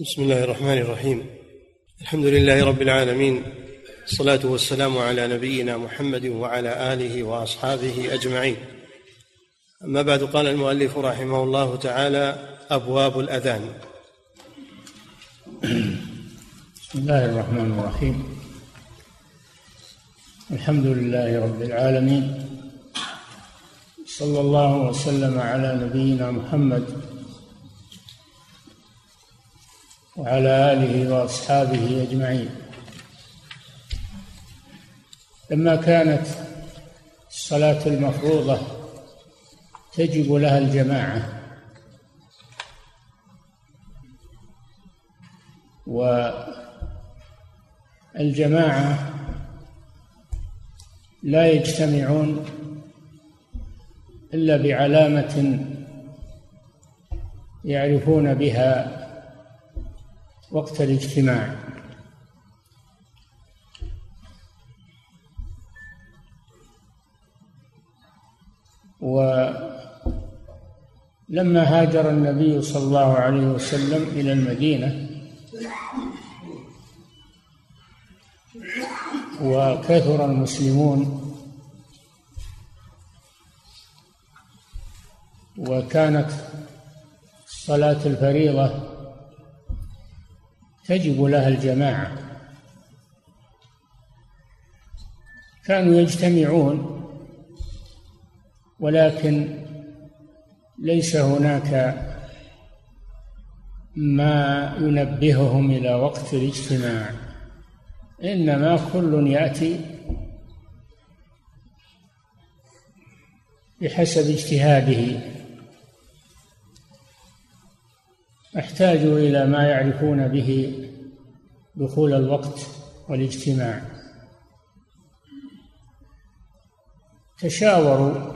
بسم الله الرحمن الرحيم. الحمد لله رب العالمين. الصلاة والسلام على نبينا محمد وعلى آله وأصحابه أجمعين. أما بعد قال المؤلف رحمه الله تعالى أبواب الأذان. بسم الله الرحمن الرحيم. الحمد لله رب العالمين. صلى الله وسلم على نبينا محمد وعلى آله وأصحابه أجمعين. لما كانت الصلاة المفروضة تجب لها الجماعة والجماعة لا يجتمعون إلا بعلامة يعرفون بها وقت الاجتماع. ولما هاجر النبي صلى الله عليه وسلم إلى المدينة وكثر المسلمون وكانت صلاة الفريضة تجب لها الجماعة. كانوا يجتمعون ولكن ليس هناك ما ينبههم إلى وقت الاجتماع. إنما كل يأتي بحسب اجتهاده. احتاجوا إلى ما يعرفون به دخول الوقت والاجتماع. تشاوروا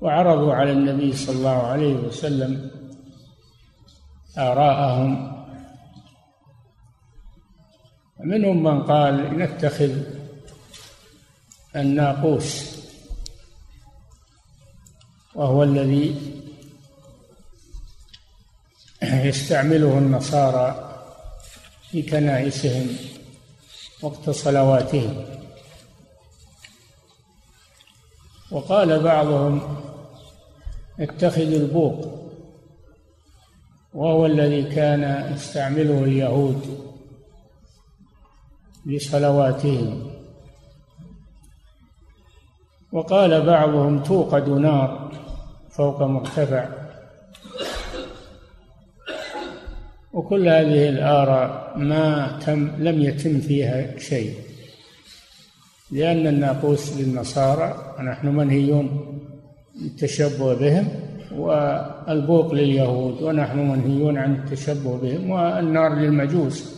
وعرضوا على النبي صلى الله عليه وسلم آراءهم. منهم من قال نتخذ الناقوس وهو الذي يستعمله النصارى في كنائسهم وقت صلواتهم. وقال بعضهم اتخذ البوق وهو الذي كان يستعمله اليهود لصلواتهم. وقال بعضهم توقد نار فوق مرتفع. وكل هذه الآراء ما تم لم يتم فيها شيء. لأن الناقوس للنصارى ونحن منهيون التشبه بهم والبوق لليهود ونحن منهيون عن التشبه بهم والنار للمجوس.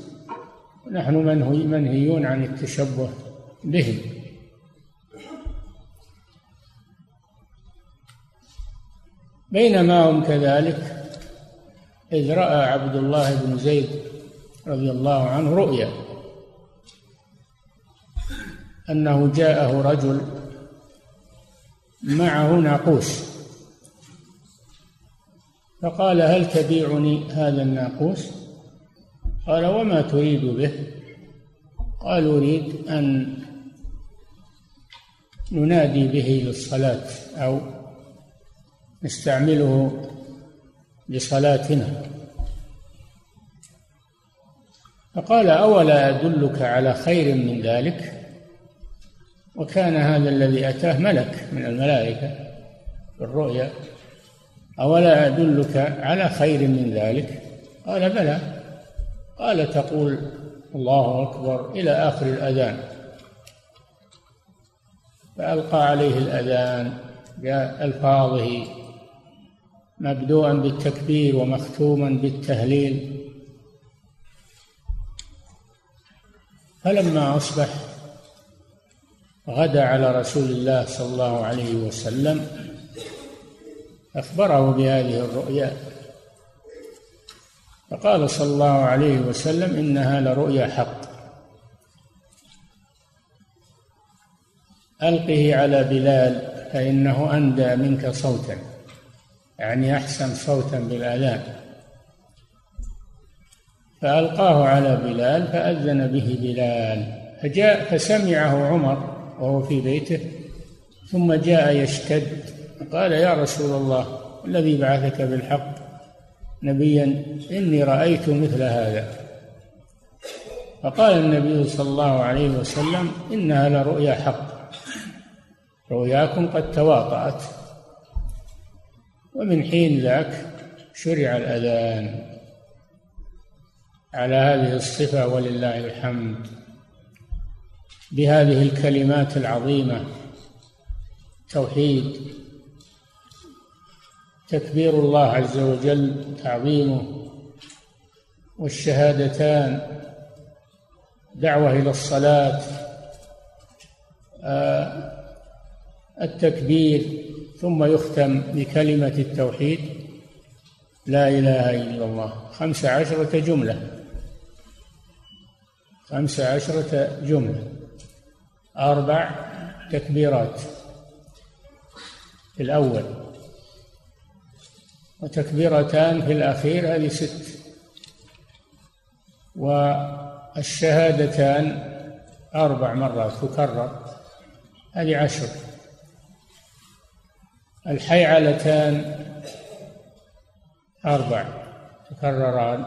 ونحن منهيون عن التشبه بهم. بينما هم كذلك إذ رأى عبد الله بن زيد رضي الله عنه رؤيا أنه جاءه رجل معه ناقوس. فقال هل تبيعني هذا الناقوس؟ قال وما تريد به؟ قال أريد أن ننادي به للصلاة أو نستعمله لصلاتنا. فقال أولا أدلك على خير من ذلك؟ وكان هذا الذي أتاه ملك من الملائكة في الرؤيا أولا أدلك على خير من ذلك؟ قال بلى. قال تقول الله أكبر إلى آخر الأذان. فألقى عليه الأذان بألفاظه مبدوءا بالتكبير ومختوما بالتهليل. فلما أصبح غدا على رسول الله صلى الله عليه وسلم أخبره بهذه الرؤيا. فقال صلى الله عليه وسلم إنها لرؤيا حق. ألقه على بلال فإنه أندى منك صوتا. يعني أحسن صوتا بالآذان فألقاه على بلال فأذن به بلال فجاء فسمعه عمر وهو في بيته ثم جاء يشتد قال يا رسول الله الذي بعثك بالحق؟ نبيا إني رأيت مثل هذا. فقال النبي صلى الله عليه وسلم إنها لرؤيا حق رؤياكم قد تواطأت. ومن حين ذاك شرع الأذان على هذه الصفة ولله الحمد بهذه الكلمات العظيمة توحيد تكبير الله عز وجل تعظيمه والشهادتان دعوة إلى الصلاة آه، التكبير ثم يختم بكلمة التوحيد لا إله إلا الله. خمس عشرة جملة. خمس عشرة جملة. أربع تكبيرات. في الأول. وتكبيرتان في الأخير هذه ست. والشهادتان أربع مرات. تكرر. هذه عشر. الحيعلتان أربع تكرران.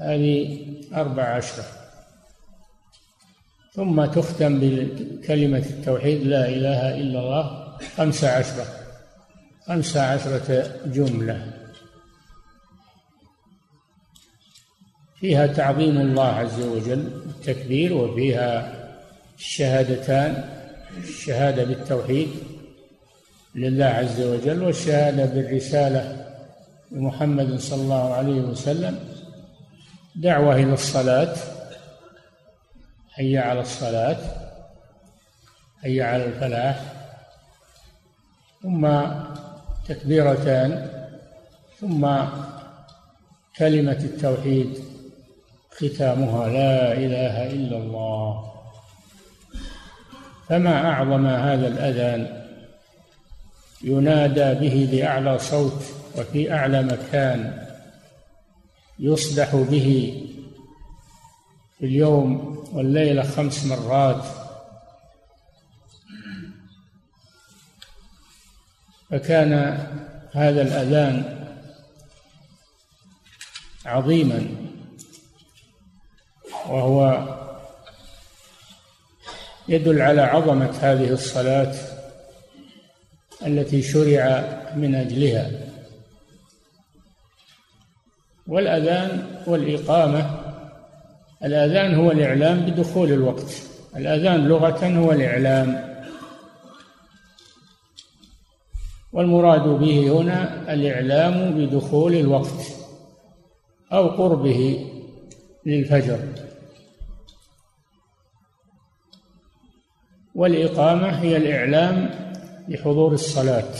هذه أربع عشرة. ثم تختم بكلمة التوحيد لا إله إلا الله خمس عشرة. خمس عشرة جملة. فيها تعظيم الله عز وجل التكبير وفيها الشهادتان. الشهادة بالتوحيد لله عز وجل والشهادة بالرسالة لمحمد صلى الله عليه وسلم. دعوة إلى الصلاة حي على الصلاة حي على الفلاح. ثم تكبيرتان ثم كلمة التوحيد ختامها لا إله إلا الله. فما أعظم هذا الأذان ينادى به بأعلى صوت وفي أعلى مكان يصدح به في اليوم والليلة خمس مرات. فكان هذا الأذان عظيما وهو يدل على عظمة هذه الصلاة التي شرع من أجلها. والأذان والإقامة الأذان هو الإعلام بدخول الوقت. الأذان لغة هو الإعلام. والمراد به هنا الإعلام بدخول الوقت أو قربه للفجر. والإقامة هي الإعلام بحضور الصلاة.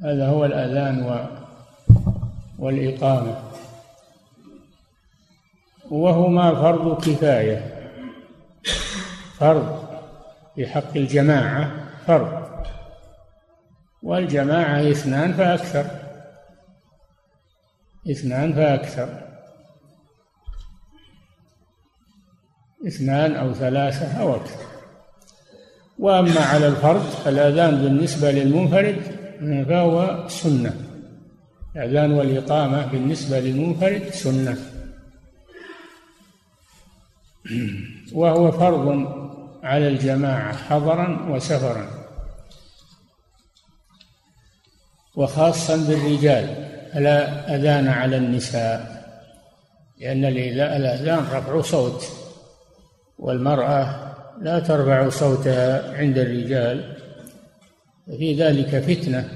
هذا هو الأذان والإقامة. وهما فرض كفاية. فرض في حق الجماعة فرض. والجماعة اثنان فأكثر. اثنان فأكثر. اثنان أو ثلاثة أو أكثر. وأما على الفرد الأذان بالنسبة للمنفرد فهو سنة. الأذان والإقامة بالنسبة للمنفرد سنة. وهو فرض على الجماعة حضرا وسفرا وخاصا بالرجال. لا أذان على النساء لأن الأذان رفع صوت. والمرأة لا ترفع صوتها عند الرجال في ذلك فتنة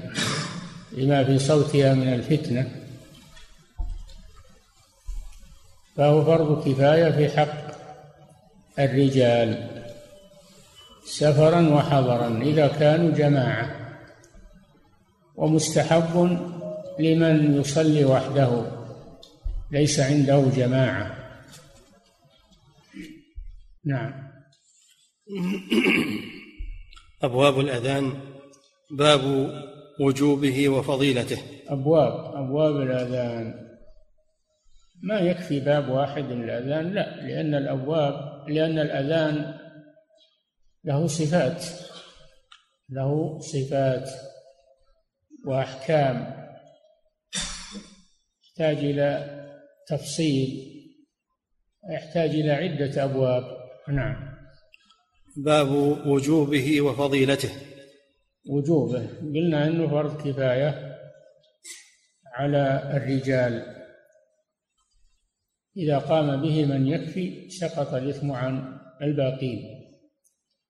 لما في صوتها من الفتنة. فهو فرض كفاية في حق الرجال سفرا وحضرا إذا كانوا جماعة ومستحب لمن يصلي وحده ليس عنده جماعة. نعم. أبواب الأذان باب وجوبه وفضيلته. أبواب أبواب الأذان. ما يكفي باب واحد للأذان؟ لا لأن الأبواب لأن الأذان له صفات له صفات وأحكام. يحتاج إلى تفصيل يحتاج إلى عدة أبواب. نعم. باب وجوبه وفضيلته. وجوبه. قلنا أنه فرض كفاية على الرجال. إذا قام به من يكفي سقط الإثم عن الباقين.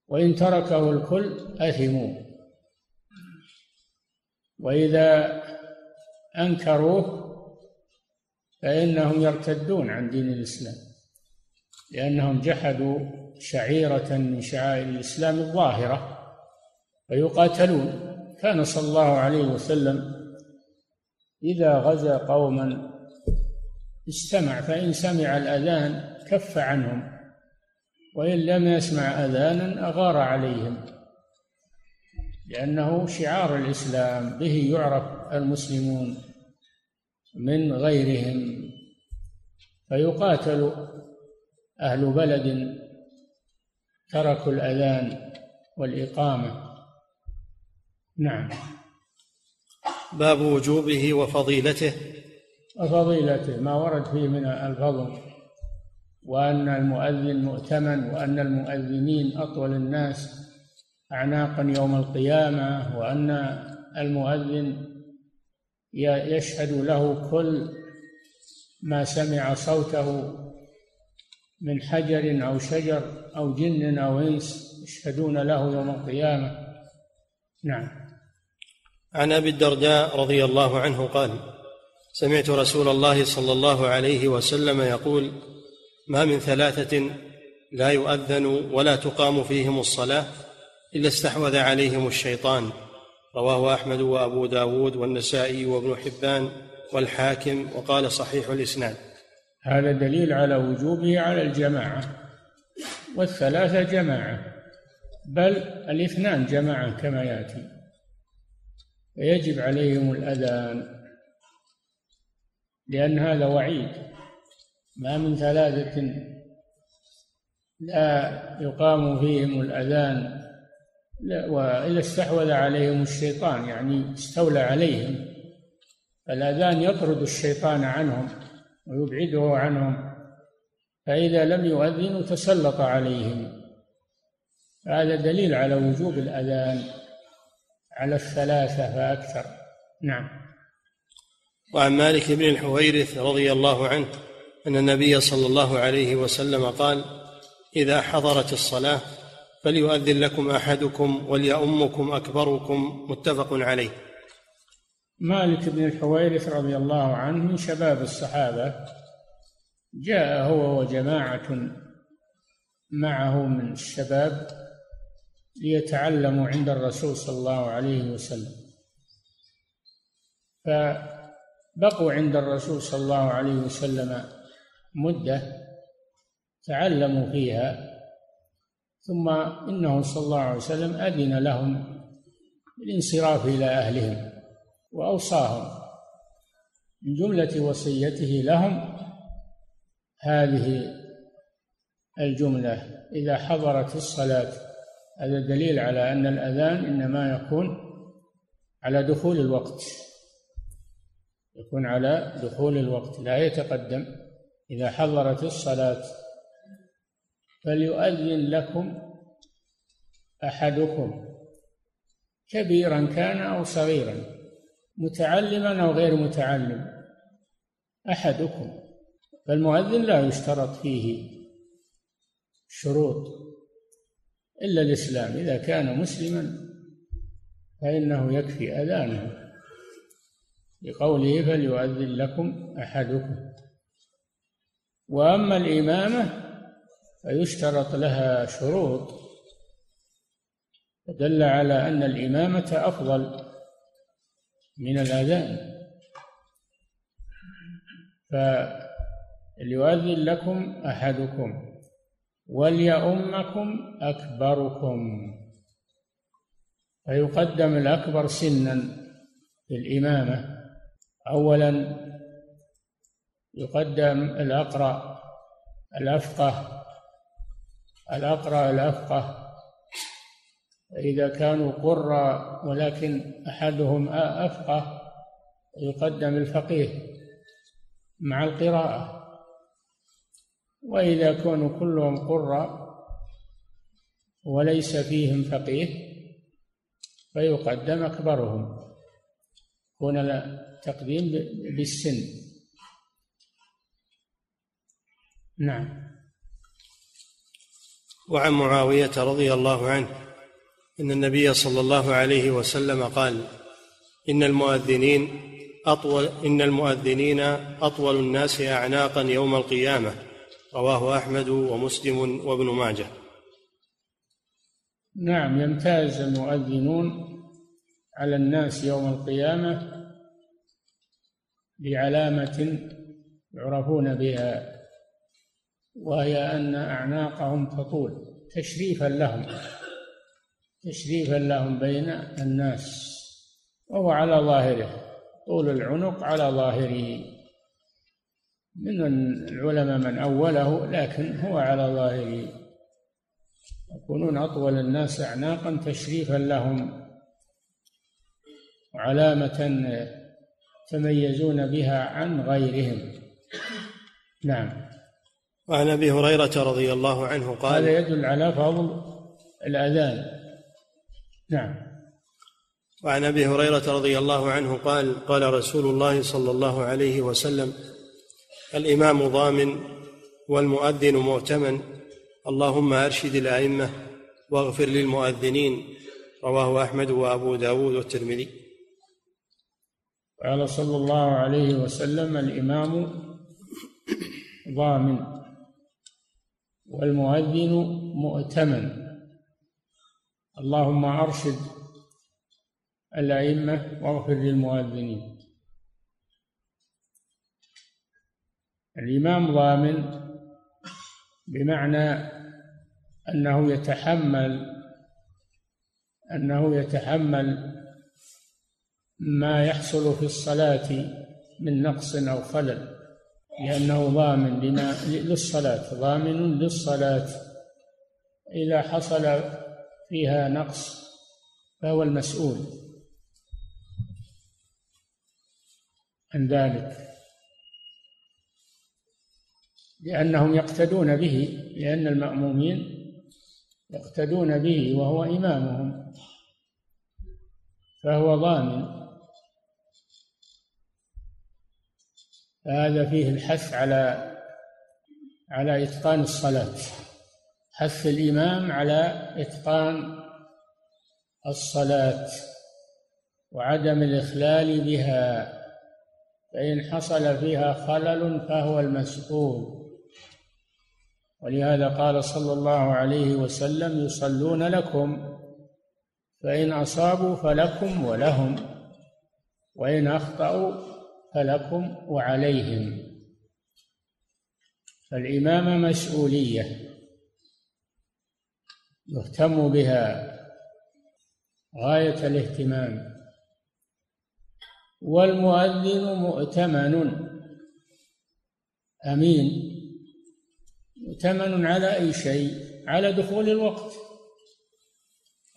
وإن تركه الكل أثموا. وإذا أنكروه فإنهم يرتدون عن دين الإسلام. لأنهم جحدوا شعيرة من شعائر الإسلام الظاهرة فيقاتلون كان صلى الله عليه وسلم إذا غزا قوما استمع فإن سمع الأذان كف عنهم وإن لم يسمع أذانا أغار عليهم لأنه شعار الإسلام به يعرف المسلمون من غيرهم فيقاتل أهل بلد تركوا الأذان والإقامة. نعم. باب وجوبه وفضيلته. وفضيلته ما ورد فيه من الفضل وأن المؤذن مؤتمن وأن المؤذنين أطول الناس أعناقا يوم القيامة وأن المؤذن يشهد له كل ما سمع صوته من حجر أو شجر أو جن أو إنس يشهدون له يوم القيامة. نعم. عن أبي الدرداء رضي الله عنه قال سمعت رسول الله صلى الله عليه وسلم يقول ما من ثلاثة لا يؤذن ولا تقام فيهم الصلاة إلا استحوذ عليهم الشيطان رواه أحمد وأبو داود والنسائي وابن حبان والحاكم وقال صحيح الإسناد. هذا دليل على وجوبه على الجماعة والثلاثة جماعة بل الاثنان جماعة كما يأتي. فيجب عليهم الأذان لأن هذا وعيد ما من ثلاثة لا يقام فيهم الأذان وإذا استحوذ عليهم الشيطان يعني استولى عليهم. الأذان يطرد الشيطان عنهم. ويبعده عنهم. فإذا لم يؤذنوا تسلط عليهم. هذا دليل على وجوب الأذان على الثلاثة فأكثر. نعم. وعن مالك بن الحويرث رضي الله عنه أن النبي صلى الله عليه وسلم قال إذا حضرت الصلاة فليؤذن لكم أحدكم وليؤمكم أكبركم. متفق عليه. مالك بن الحويرث رضي الله عنه من شباب الصحابة جاء هو وجماعة معه من الشباب ليتعلموا عند الرسول صلى الله عليه وسلم. فبقوا عند الرسول صلى الله عليه وسلم مدة تعلموا فيها ثم إنه صلى الله عليه وسلم أذن لهم بالانصراف إلى أهلهم. وأوصاهم من جملة وصيته لهم هذه الجملة إذا حضرت الصلاة هذا دليل على أن الأذان إنما يكون على دخول الوقت يكون على دخول الوقت لا يتقدم. إذا حضرت الصلاة فليؤذن لكم أحدكم كبيرا كان أو صغيرا. متعلما أو غير متعلم أحدكم فالمؤذن لا يشترط فيه شروط إلا الإسلام. إذا كان مسلما فإنه يكفي أذانه. لقوله فليؤذن لكم أحدكم. وأما الإمامة فيشترط لها شروط دل على أن الإمامة أفضل. من الأذان. فليؤذن لكم أحدكم وليؤمكم أكبركم. فيقدم الأكبر سنا في الإمامة. أولا يقدم الأقرأ الأفقه الأقرأ الأفقه. إذا كانوا قرى ولكن أحدهم أفقه يقدم الفقيه مع القراءة. وإذا كانوا كلهم قرى وليس فيهم فقيه فيقدم أكبرهم. هنا تقديم بالسن. نعم. وعن معاوية رضي الله عنه أن النبي صلى الله عليه وسلم قال إن المؤذنين أطول إن المؤذنين أطول الناس أعناقا يوم القيامة. رواه أحمد ومسلم وابن ماجه. نعم يمتاز المؤذنون على الناس يوم القيامة بعلامة يعرفون بها وهي أن أعناقهم تطول تشريفا لهم. تشريفا لهم بين الناس وهو على ظاهره طول العنق على ظاهره. من العلماء من أوله لكن هو على ظاهره. يكونون أطول الناس أعناقا تشريفا لهم وعلامة يتميزون بها عن غيرهم. نعم. وعن أبي هريرة رضي الله عنه قال هذا يدل على فضل الأذان. نعم. وعن أبي هريرة رضي الله عنه قال قال رسول الله صلى الله عليه وسلم الإمام ضامن والمؤذن مؤتمن اللهم أرشد الأئمة واغفر للمؤذنين رواه أحمد وأبو داود والترمذي. قال صلى الله عليه وسلم الإمام ضامن والمؤذن مؤتمن. اللهم أرشد الأئمة واغفر للمؤذنين. الإمام ضامن بمعنى أنه يتحمل أنه يتحمل ما يحصل في الصلاة من نقص أو خلل لأنه ضامن لما للصلاة ضامن للصلاة. إذا حصل فيها نقص فهو المسؤول عن ذلك. لأنهم يقتدون به لأن المأمومين يقتدون به وهو إمامهم فهو ضامن. هذا فيه الحث على على إتقان الصلاة. حث الإمام على إتقان الصلاة وعدم الإخلال بها فإن حصل فيها خلل فهو المسؤول. ولهذا قال صلى الله عليه وسلم يصلون لكم فإن أصابوا فلكم ولهم وإن أخطأوا فلكم وعليهم. فالإمامة مسؤولية. يهتم بها غاية الاهتمام. والمؤذن مؤتمن. أمين. مؤتمن على أي شيء؟ على دخول الوقت.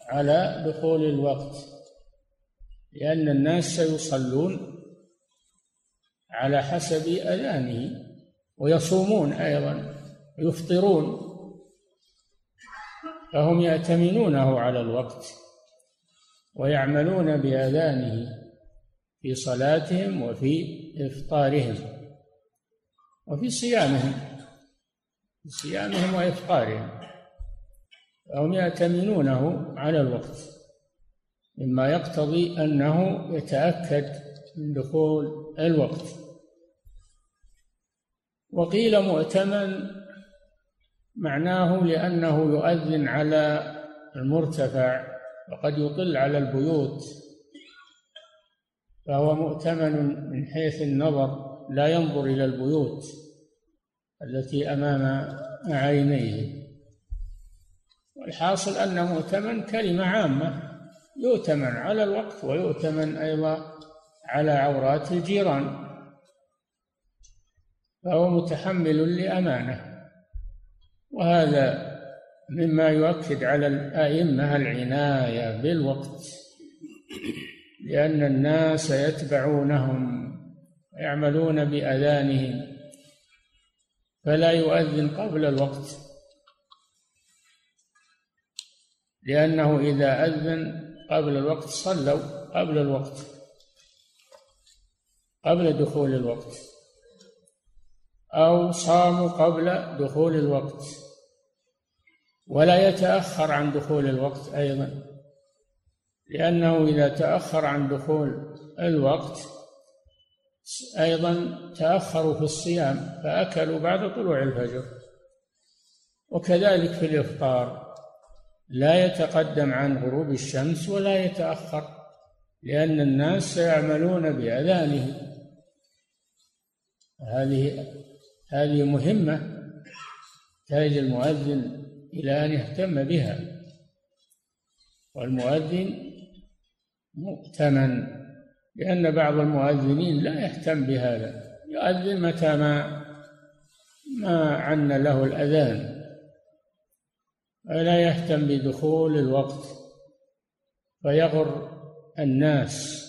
على دخول الوقت. لأن الناس سيصلون على حسب أذانه ويصومون أيضا ويفطرون. فهم يأتمنونه على الوقت ويعملون بأذانه في صلاتهم وفي إفطارهم وفي صيامهم في صيامهم وإفطارهم. فهم يأتمنونه على الوقت مما يقتضي أنه يتأكد من دخول الوقت. وقيل مؤتمن معناه لأنه يؤذن على المرتفع وقد يطل على البيوت. فهو مؤتمن من حيث النظر لا ينظر إلى البيوت التي أمام عينيه. والحاصل أن مؤتمن كلمة عامة يؤتمن على الوقت ويؤتمن أيضا على عورات الجيران. فهو متحمل لأمانة وهذا مما يؤكد على الأئمة العناية بالوقت لأن الناس يتبعونهم ويعملون بأذانهم فلا يؤذن قبل الوقت. لأنه إذا أذن قبل الوقت صلوا قبل الوقت قبل دخول الوقت. أو صاموا قبل دخول الوقت. ولا يتأخر عن دخول الوقت أيضا. لأنه إذا تأخر عن دخول الوقت أيضا تأخروا في الصيام فأكلوا بعد طلوع الفجر. وكذلك في الإفطار لا يتقدم عن غروب الشمس ولا يتأخر لأن الناس سيعملون بأذانه هذه هذه مهمة تحتاج المؤذن إلى أن يهتم بها والمؤذن مؤتمن لأن بعض المؤذنين لا يهتم بهذا يؤذن متى ما ما عن له الأذان ولا يهتم بدخول الوقت فيغر الناس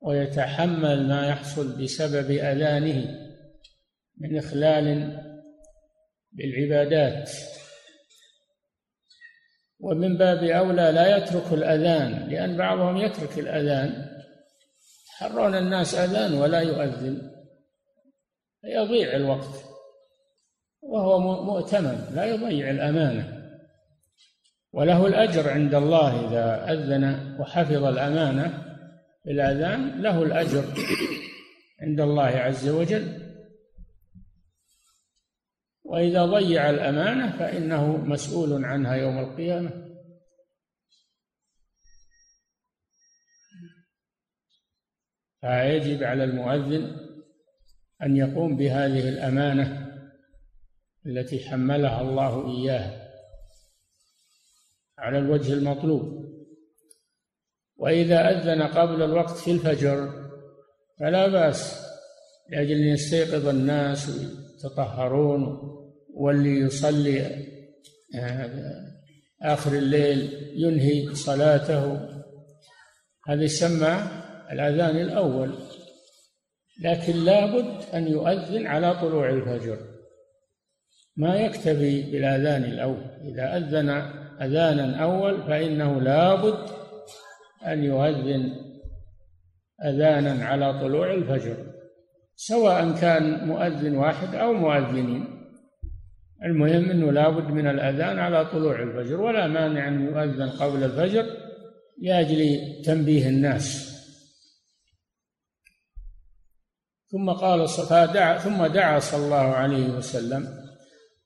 ويتحمل ما يحصل بسبب أذانه. من إخلال بالعبادات. ومن باب أولى لا يترك الأذان لأن بعضهم يترك الأذان. يحرون الناس أذان ولا يؤذن يضيع الوقت. وهو مؤتمن لا يضيع الأمانة. وله الأجر عند الله إذا أذن وحفظ الأمانة في الأذان له الأجر عند الله عز وجل. وإذا ضيع الأمانة فإنه مسؤول عنها يوم القيامة. فيجب على المؤذن أن يقوم بهذه الأمانة التي حملها الله إياها على الوجه المطلوب. وإذا أذن قبل الوقت في الفجر فلا بأس لأجل أن يستيقظ الناس ويتطهرون واللي يصلي آه، آخر الليل ينهي صلاته. هذا يسمى الأذان الأول. لكن لابد أن يؤذن على طلوع الفجر. ما يكتفي بالأذان الأول. إذا أذن أذانا أول فإنه لابد أن يؤذن أذانا على طلوع الفجر. سواء كان مؤذن واحد أو مؤذنين. المهم أنه لابد من الأذان على طلوع الفجر ولا مانع أن يؤذن قبل الفجر لأجل تنبيه الناس. ثم قال فدعا ثم دعا صلى الله عليه وسلم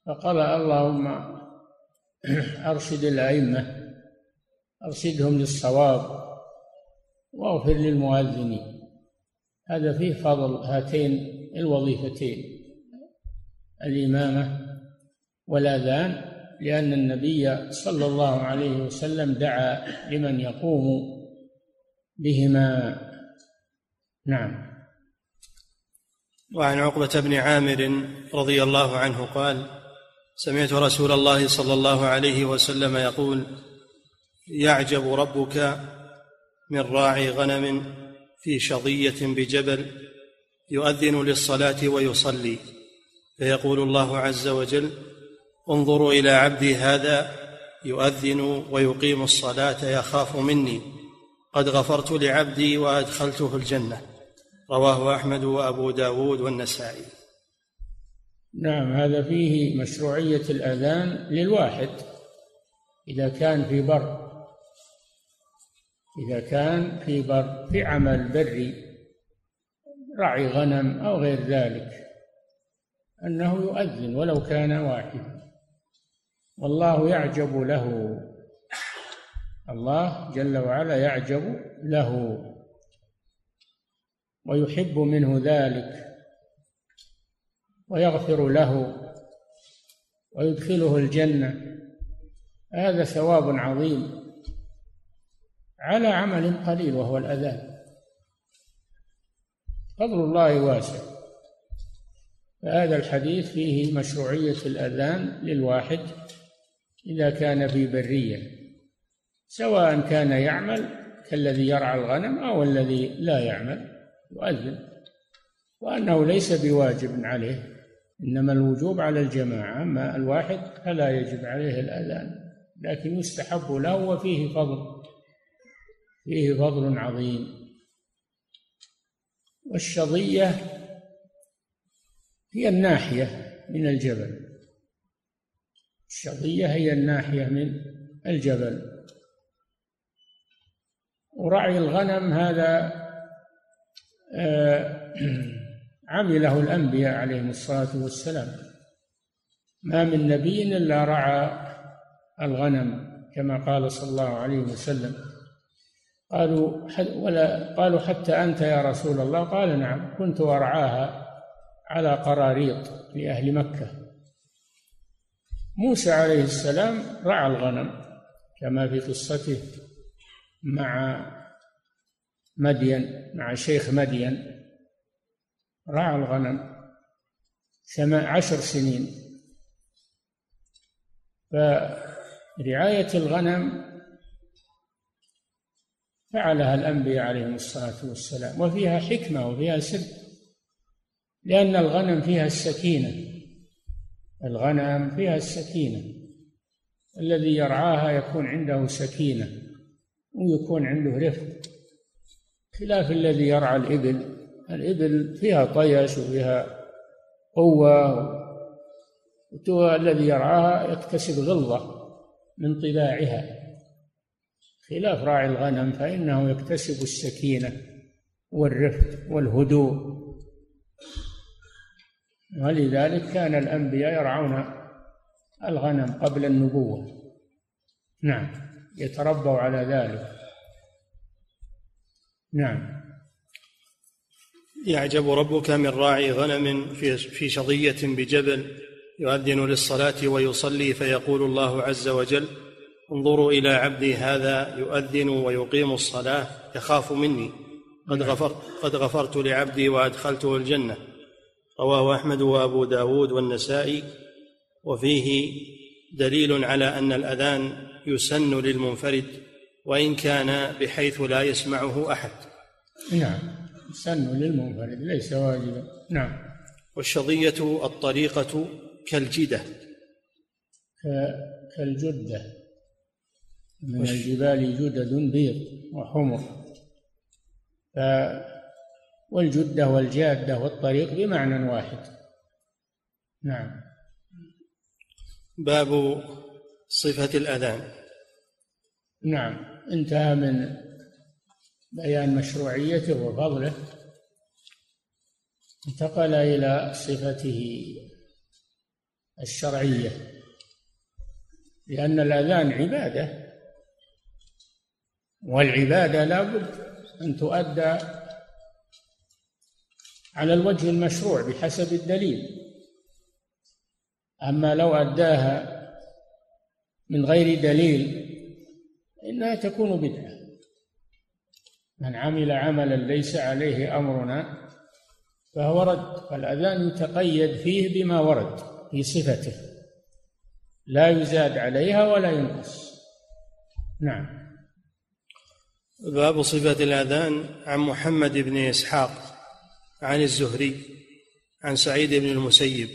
فقال اللهم أرشد الأئمة أرشدهم للصواب وأغفر للمؤذنين. هذا فيه فضل هاتين الوظيفتين الإمامة والأذان لأن النبي صلى الله عليه وسلم دعا لمن يقوم بهما. نعم. وعن عقبة بن عامر رضي الله عنه قال سمعت رسول الله صلى الله عليه وسلم يقول يعجب ربك من راعي غنم في شظية بجبل يؤذن للصلاة ويصلي فيقول الله عز وجل انظروا إلى عبدي هذا يؤذن ويقيم الصلاة يخاف مني. قد غفرت لعبدي وأدخلته الجنة. رواه أحمد وأبو داود والنسائي. نعم هذا فيه مشروعية الأذان للواحد. إذا كان في بر إذا كان في بر في عمل بري رعي غنم أو غير ذلك أنه يؤذن ولو كان واحدا والله يعجب له. الله جل وعلا يعجب له. ويحب منه ذلك. ويغفر له. ويدخله الجنة. هذا ثواب عظيم. على عمل قليل وهو الأذان. فضل الله واسع. فهذا الحديث فيه مشروعية الأذان للواحد. إذا كان في برية سواء كان يعمل كالذي يرعى الغنم أو الذي لا يعمل يؤذن وأنه ليس بواجب عليه إنما الوجوب على الجماعة أما الواحد فلا يجب عليه الأذان لكن يستحب له وفيه فضل فيه فضل عظيم. والشظية هي الناحية من الجبل. الشظية هي الناحية من الجبل. ورعي الغنم هذا آه، عمله الأنبياء عليهم الصلاة والسلام. ما من نبي إلا رعى الغنم كما قال صلى الله عليه وسلم. قالوا ولا قالوا حتى أنت يا رسول الله؟ قال نعم كنت أرعاها على قراريط لأهل مكة. موسى عليه السلام رعى الغنم كما في قصته مع مدين مع شيخ مدين. رعى الغنم عشر سنين. فرعاية الغنم فعلها الأنبياء عليهم الصلاة والسلام وفيها حكمة وفيها سر لأن الغنم فيها السكينة. الغنم فيها السكينة. الذي يرعاها يكون عنده سكينة ويكون عنده رفق. خلاف الذي يرعى الإبل الإبل فيها طيش وفيها قوة. الذي يرعاها يكتسب غلظة من طباعها. خلاف راعي الغنم فإنه يكتسب السكينة والرفق والهدوء. ولذلك كان الأنبياء يرعون الغنم قبل النبوة. نعم يتربوا على ذلك. نعم. يعجب ربك من راعي غنم في في شظية بجبل يؤذن للصلاة ويصلي فيقول الله عز وجل انظروا إلى عبدي هذا يؤذن ويقيم الصلاة يخاف مني. قد نعم. غفرت قد غفرت لعبدي وأدخلته الجنة. رواه أحمد وأبو داود والنسائي وفيه دليل على أن الأذان يسن للمنفرد وإن كان بحيث لا يسمعه أحد. نعم. يسن للمنفرد ليس واجبا. نعم. والشظية الطريقة كالجدة. كالجدة. من الجبال جدد بيض وحمر. والجدة والجادة والطريق بمعنى واحد. نعم. باب صفة الأذان. نعم. انتهى من بيان مشروعيته وفضله. انتقل إلى صفته الشرعية. لأن الأذان عبادة والعبادة لا بد أن تؤدى على الوجه المشروع بحسب الدليل. أما لو أداها من غير دليل إنها تكون بدعة. من عمل عملا ليس عليه أمرنا فهو رد فالأذان يتقيد فيه بما ورد في صفته. لا يزاد عليها ولا ينقص. نعم. باب صفة الأذان عن محمد بن إسحاق. عن الزهري عن سعيد بن المسيب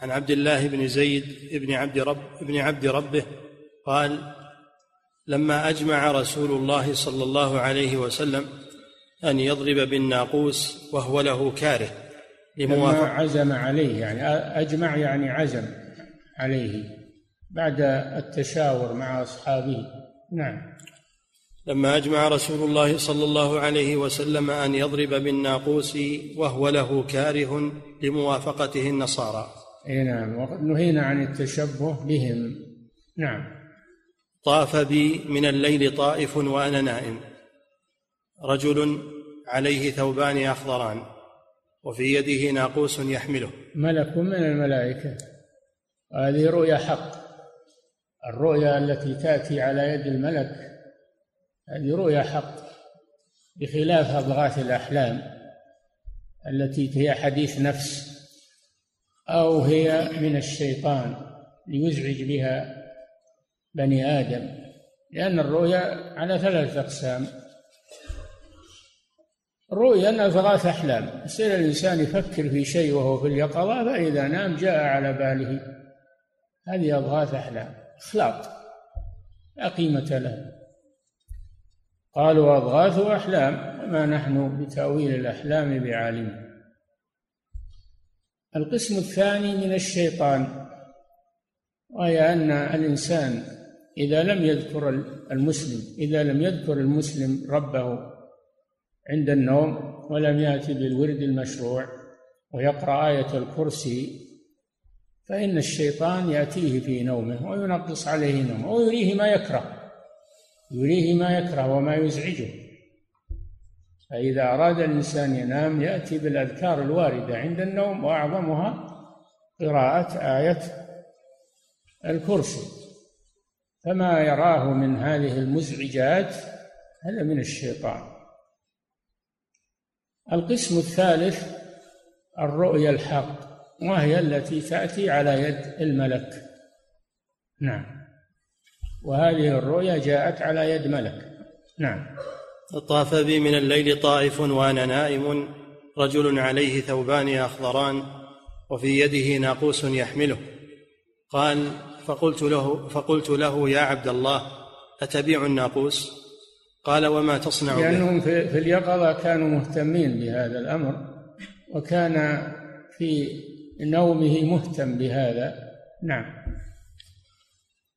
عن عبد الله بن زيد بن عبد رب بن عبد ربه قال لما أجمع رسول الله صلى الله عليه وسلم أن يضرب بالناقوس وهو له كاره لموافقة عزم عليه يعني أجمع يعني عزم عليه بعد التشاور مع أصحابه. نعم. لما أجمع رسول الله صلى الله عليه وسلم أن يضرب بالناقوس وهو له كاره لموافقته النصارى. أي نعم. وقد نهينا عن التشبه بهم. نعم. طاف بي من الليل طائف وأنا نائم. رجل عليه ثوبان أخضران وفي يده ناقوس يحمله. ملك من الملائكة. هذه رؤيا حق. الرؤيا التي تأتي على يد الملك. هذه رؤيا حق بخلاف أضغاث الأحلام التي هي حديث نفس أو هي من الشيطان ليزعج بها بني آدم لأن الرؤيا على ثلاثة أقسام. رؤيا أضغاث أحلام يصير الإنسان يفكر في شيء وهو في اليقظة فإذا نام جاء على باله. هذه أضغاث أحلام إخلاط لا قيمة له. قالوا أضغاث أحلام ما نحن بتأويل الأحلام بعالم. القسم الثاني من الشيطان وهي أن الإنسان إذا لم يذكر المسلم إذا لم يذكر المسلم ربه عند النوم ولم يأتي بالورد المشروع ويقرأ آية الكرسي فإن الشيطان يأتيه في نومه وينقص عليه نومه ويريه ما يكره. يريه ما يكره وما يزعجه. فإذا أراد الإنسان ينام يأتي بالأذكار الواردة عند النوم وأعظمها قراءة آية الكرسي. فما يراه من هذه المزعجات هذا من الشيطان. القسم الثالث الرؤيا الحق وهي التي تأتي على يد الملك. نعم. وهذه الرؤيا جاءت على يد ملك. نعم. طاف بي من الليل طائف وأنا نائم رجل عليه ثوبان أخضران وفي يده ناقوس يحمله. قال فقلت له فقلت له يا عبد الله أتبيع الناقوس؟ قال وما تصنع لأنهم في, في اليقظة كانوا مهتمين بهذا الأمر وكان في نومه مهتم بهذا. نعم.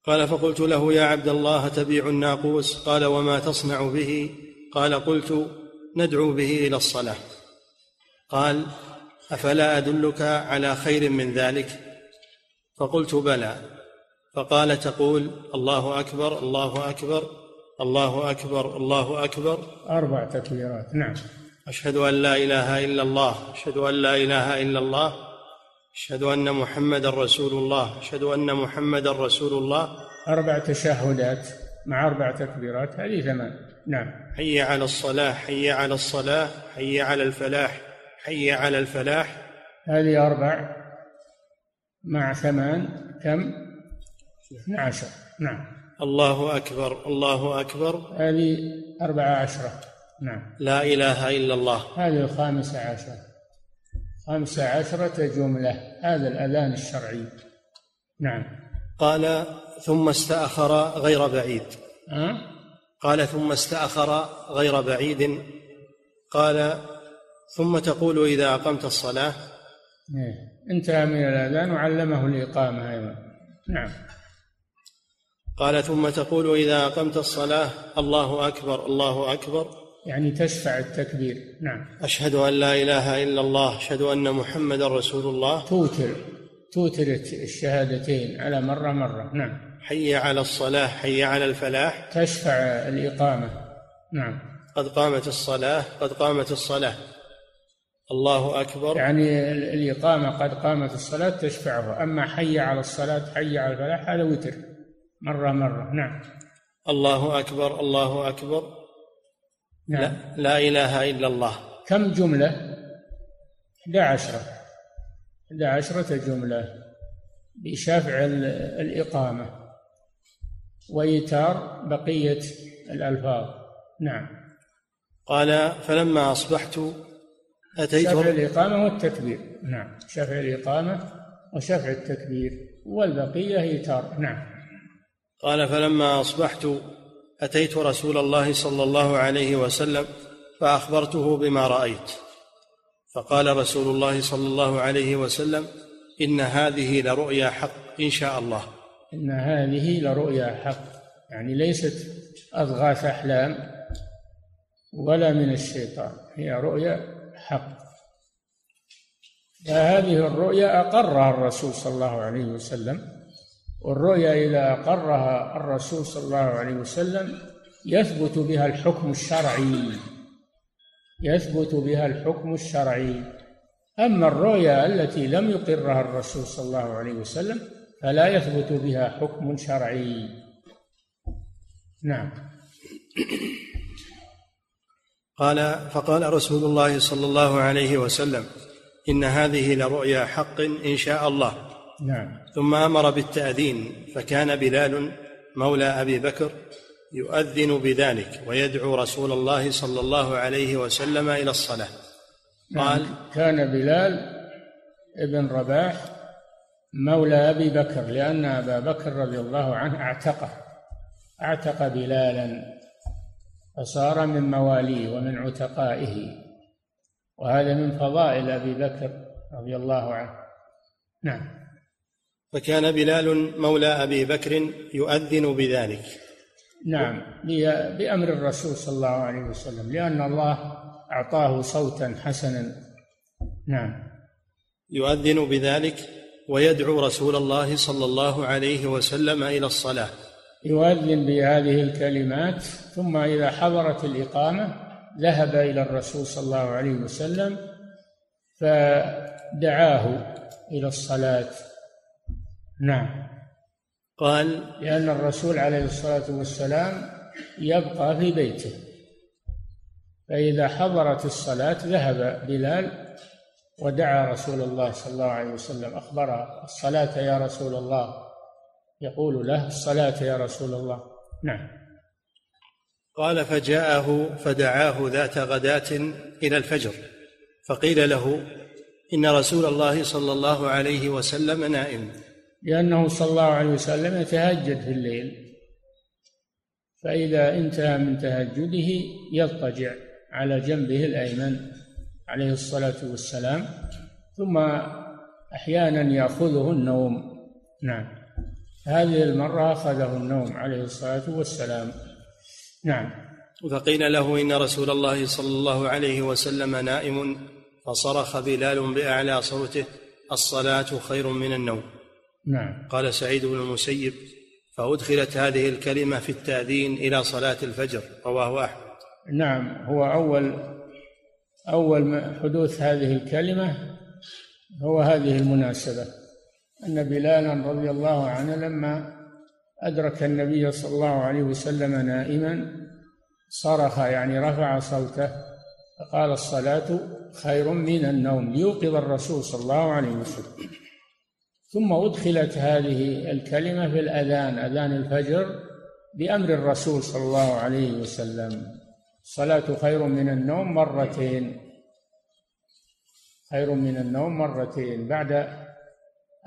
قال فقلت له يا عبد الله تبيع الناقوس؟ قال وما تصنع به؟ قال قلت ندعو به إلى الصلاة. قال أفلا أدلك على خير من ذلك؟ فقلت بلى. فقال تقول الله أكبر الله أكبر الله أكبر الله أكبر. أربع تكبيرات نعم. أشهد أن لا إله إلا الله أشهد أن لا إله إلا الله أشهد أن محمدا رسول الله أشهد أن محمدا رسول الله. أربع تشهدات مع أربع تكبيرات هذه ثمان. نعم. حي على الصلاة حي على الصلاة حي على الفلاح حي على الفلاح. هذه أربع مع ثمان كم؟ 12 نعم. الله أكبر الله أكبر. هذه أربعة عشرة. نعم. لا إله إلا الله. هذه الخامسة عشرة. خمسة عشرة جملة هذا الأذان الشرعي. نعم. قال ثم استأخر غير بعيد. أه؟ قال ثم استأخر غير بعيد. قال ثم تقول إذا أقمت الصلاة. إيه. انتهى من الأذان وعلمه الإقامة أيضا. نعم. قال ثم تقول إذا أقمت الصلاة الله أكبر الله أكبر. يعني تشفع التكبير. نعم. أشهد أن لا إله إلا الله أشهد أن محمدا رسول الله. توتر توتر الشهادتين على مرة مرة. نعم. حي على الصلاة حي على الفلاح. تشفع الإقامة. نعم. قد قامت الصلاة قد قامت الصلاة. الله أكبر. يعني الإقامة قد قامت الصلاة تشفعه أما حي على الصلاة حي على الفلاح هذا وتر. مرة مرة. نعم. الله أكبر الله أكبر. نعم. لا, لا إله إلا الله. كم جملة؟ 11 11 جملة. بشفع الإقامة. وإيتار بقية الألفاظ. نعم. قال فلما أصبحت أتيت شفع الإقامة والتكبير. نعم. شفع الإقامة وشفع التكبير. والبقية إيتار. نعم. قال فلما أصبحت أتيت رسول الله صلى الله عليه وسلم فأخبرته بما رأيت. فقال رسول الله صلى الله عليه وسلم إن هذه لرؤيا حق إن شاء الله. إن هذه لرؤيا حق يعني ليست أضغاث أحلام ولا من الشيطان هي رؤيا حق. فهذه الرؤيا أقرها الرسول صلى الله عليه وسلم والرؤيا إذا أقرها الرسول صلى الله عليه وسلم يثبت بها الحكم الشرعي. يثبت بها الحكم الشرعي. أما الرؤيا التي لم يقرها الرسول صلى الله عليه وسلم فلا يثبت بها حكم شرعي. نعم. قال فقال رسول الله صلى الله عليه وسلم إن هذه لرؤيا حق إن شاء الله. نعم. ثم أمر بالتأذين فكان بلال مولى أبي بكر يؤذن بذلك ويدعو رسول الله صلى الله عليه وسلم إلى الصلاة قال. كان بلال ابن رباح مولى أبي بكر لأن أبا بكر رضي الله عنه اعتقه اعتق بلالا فصار من مواليه ومن عتقائه وهذا من فضائل أبي بكر رضي الله عنه نعم فكان بلال مولى أبي بكر يؤذن بذلك. نعم بأمر الرسول صلى الله عليه وسلم لأن الله أعطاه صوتا حسنا. نعم. يؤذن بذلك ويدعو رسول الله صلى الله عليه وسلم إلى الصلاة. يؤذن بهذه الكلمات ثم إذا حضرت الإقامة ذهب إلى الرسول صلى الله عليه وسلم فدعاه إلى الصلاة. نعم. قال لأن الرسول عليه الصلاة والسلام يبقى في بيته. فإذا حضرت الصلاة ذهب بلال ودعا رسول الله صلى الله عليه وسلم. أخبر الصلاة يا رسول الله. يقول له الصلاة يا رسول الله. نعم. قال فجاءه فدعاه ذات غداة إلى الفجر. فقيل له إن رسول الله صلى الله عليه وسلم نائم. لأنه صلى الله عليه وسلم يتهجد في الليل فإذا انتهى من تهجده يضطجع على جنبه الأيمن عليه الصلاة والسلام ثم أحيانا يأخذه النوم. نعم. هذه المرة أخذه النوم عليه الصلاة والسلام. نعم. فقيل له إن رسول الله صلى الله عليه وسلم نائم فصرخ بلال بأعلى صوته الصلاة خير من النوم. نعم. قال سعيد بن المسيب فأدخلت هذه الكلمة في التأذين إلى صلاة الفجر رواه أحمد. نعم هو أول أول حدوث هذه الكلمة هو هذه المناسبة. أن بلالا رضي الله عنه لما أدرك النبي صلى الله عليه وسلم نائما صرخ يعني رفع صوته فقال الصلاة خير من النوم ليوقظ الرسول صلى الله عليه وسلم. ثم أدخلت هذه الكلمة في الأذان أذان الفجر بأمر الرسول صلى الله عليه وسلم. الصلاة خير من النوم مرتين. خير من النوم مرتين بعد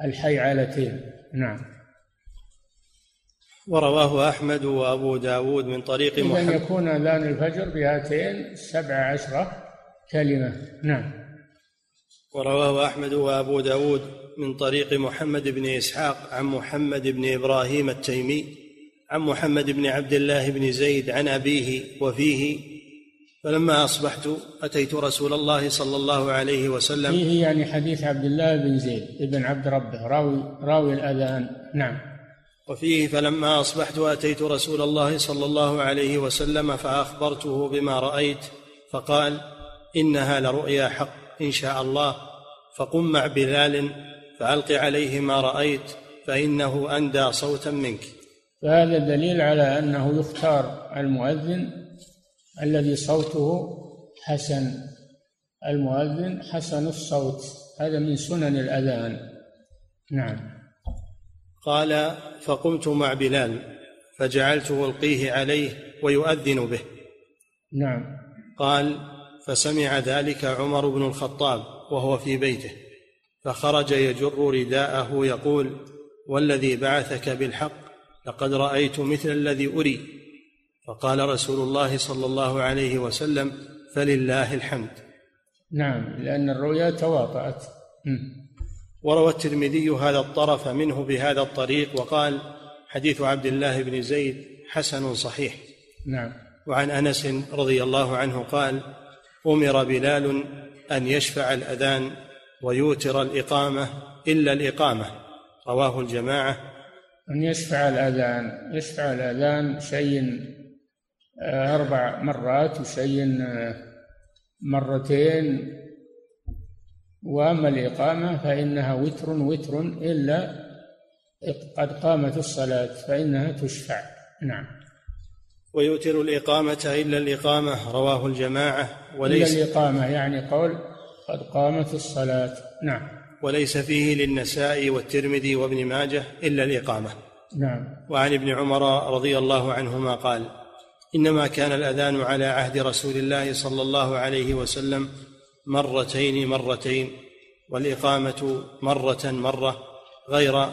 الحيعلتين. نعم. ورواه أحمد وأبو داود من طريق محمد. إذن يكون أذان الفجر بهاتين سبع عشرة كلمة. نعم. ورواه أحمد وأبو داود من طريق محمد بن إسحاق عن محمد بن إبراهيم التيمي عن محمد بن عبد الله بن زيد عن أبيه وفيه. فلما أصبحت أتيت رسول الله صلى الله عليه وسلم. فيه يعني حديث عبد الله بن زيد بن عبد ربه راوي راوي الأذان. نعم. وفيه فلما أصبحت أتيت رسول الله صلى الله عليه وسلم فأخبرته بما رأيت فقال إنها لرؤيا حق إن شاء الله فقم مع بلال فألق عليه ما رأيت فإنه أندى صوتا منك. فهذا دليل على أنه يختار المؤذن الذي صوته حسن. المؤذن حسن الصوت. هذا من سنن الأذان. نعم. قال فقمت مع بلال فجعلت ألقيه عليه ويؤذن به. نعم. قال فسمع ذلك عمر بن الخطاب وهو في بيته. فخرج يجر رداءه يقول والذي بعثك بالحق لقد رأيت مثل الذي أري. فقال رسول الله صلى الله عليه وسلم فلله الحمد. نعم لأن الرؤيا تواطأت. وروى الترمذي هذا الطرف منه بهذا الطريق وقال حديث عبد الله بن زيد حسن صحيح. نعم. وعن أنس رضي الله عنه قال أمر بلال أن يشفع الأذان ويوتر الإقامة إلا الإقامة. رواه الجماعة. أن يشفع الأذان. يشفع الأذان شيء آه، أربع مرات وشيء آه، مرتين. وأما الإقامة فإنها وتر وتر إلا قد قامت الصلاة فإنها تشفع. نعم. ويؤتر الإقامة إلا الإقامة. رواه الجماعة. وليس إلا الإقامة يعني قول قد قامت الصلاة. نعم. وليس فيه للنساء والترمذي وابن ماجه إلا الإقامة. نعم. وعن ابن عمر رضي الله عنهما قال إنما كان الأذان على عهد رسول الله صلى الله عليه وسلم مرتين مرتين والإقامة مرة مرة غير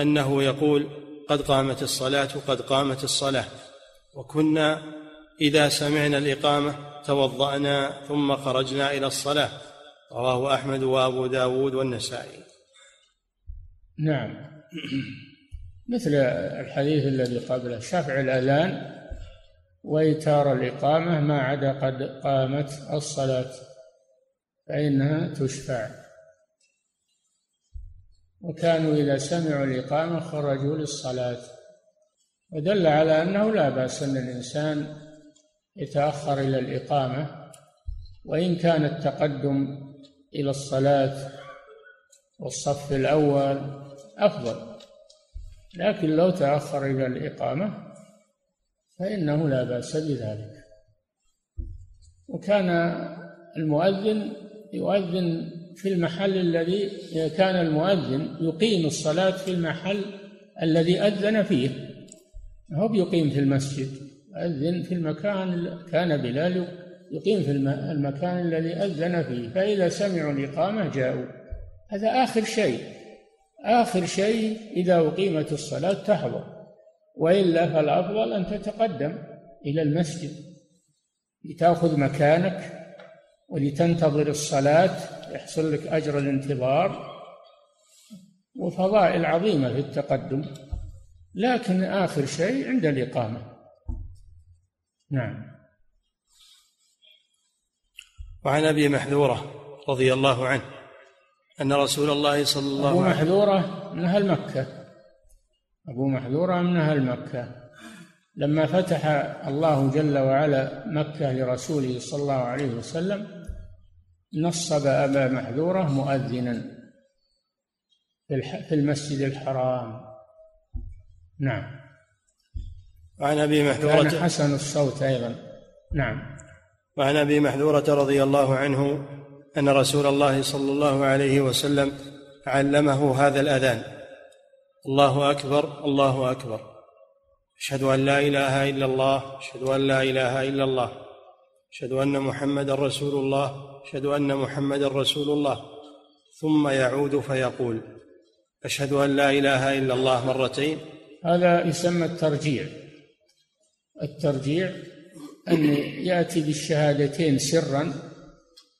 أنه يقول قد قامت الصلاة قد قامت الصلاة. وكنا إذا سمعنا الإقامة توضأنا ثم خرجنا إلى الصلاة. رواه أحمد وأبو داود والنسائي. نعم. مثل الحديث الذي قبله شفع الأذان وإيتار الإقامة ما عدا قد قامت الصلاة فإنها تشفع. وكانوا إذا سمعوا الإقامة خرجوا للصلاة. ودل على أنه لا بأس أن الإنسان يتأخر إلى الإقامة وإن كان التقدم إلى الصلاة والصف الأول أفضل. لكن لو تأخر إلى الإقامة فإنه لا بأس بذلك. وكان المؤذن يؤذن في المحل الذي كان المؤذن يقيم الصلاة في المحل الذي أذن فيه. هو بيقيم في المسجد؟ أذن في المكان كان بلال يقيم في المكان الذي أذن فيه فإذا سمعوا الإقامة جاءوا. هذا آخر شيء. آخر شيء إذا أقيمت الصلاة تحضر. وإلا فالأفضل أن تتقدم إلى المسجد. لتأخذ مكانك ولتنتظر الصلاة يحصل لك أجر الانتظار. وفضائل عظيمة في التقدم. لكن آخر شيء عند الإقامة. نعم. وعن أبي محذورة رضي الله عنه أن رسول الله صلى الله عليه وسلم أبو محذورة من أهل مكة. أبو محذورة من أهل مكة. لما فتح الله جل وعلا مكة لرسوله صلى الله عليه وسلم نصب أبا محذورة مؤذنا في المسجد الحرام. نعم. وعن أبي محذورة كان حسن الصوت أيضا. نعم. وعن أبي محذورة رضي الله عنه أن رسول الله صلى الله عليه وسلم علمه هذا الأذان. الله أكبر الله أكبر. أشهد أن لا إله إلا الله أشهد أن لا إله إلا الله أشهد أن محمدا رسول الله أشهد أن محمدا رسول الله. ثم يعود فيقول أشهد أن لا إله إلا الله مرتين. هذا يسمى الترجيع. الترجيع أن يأتي بالشهادتين سرا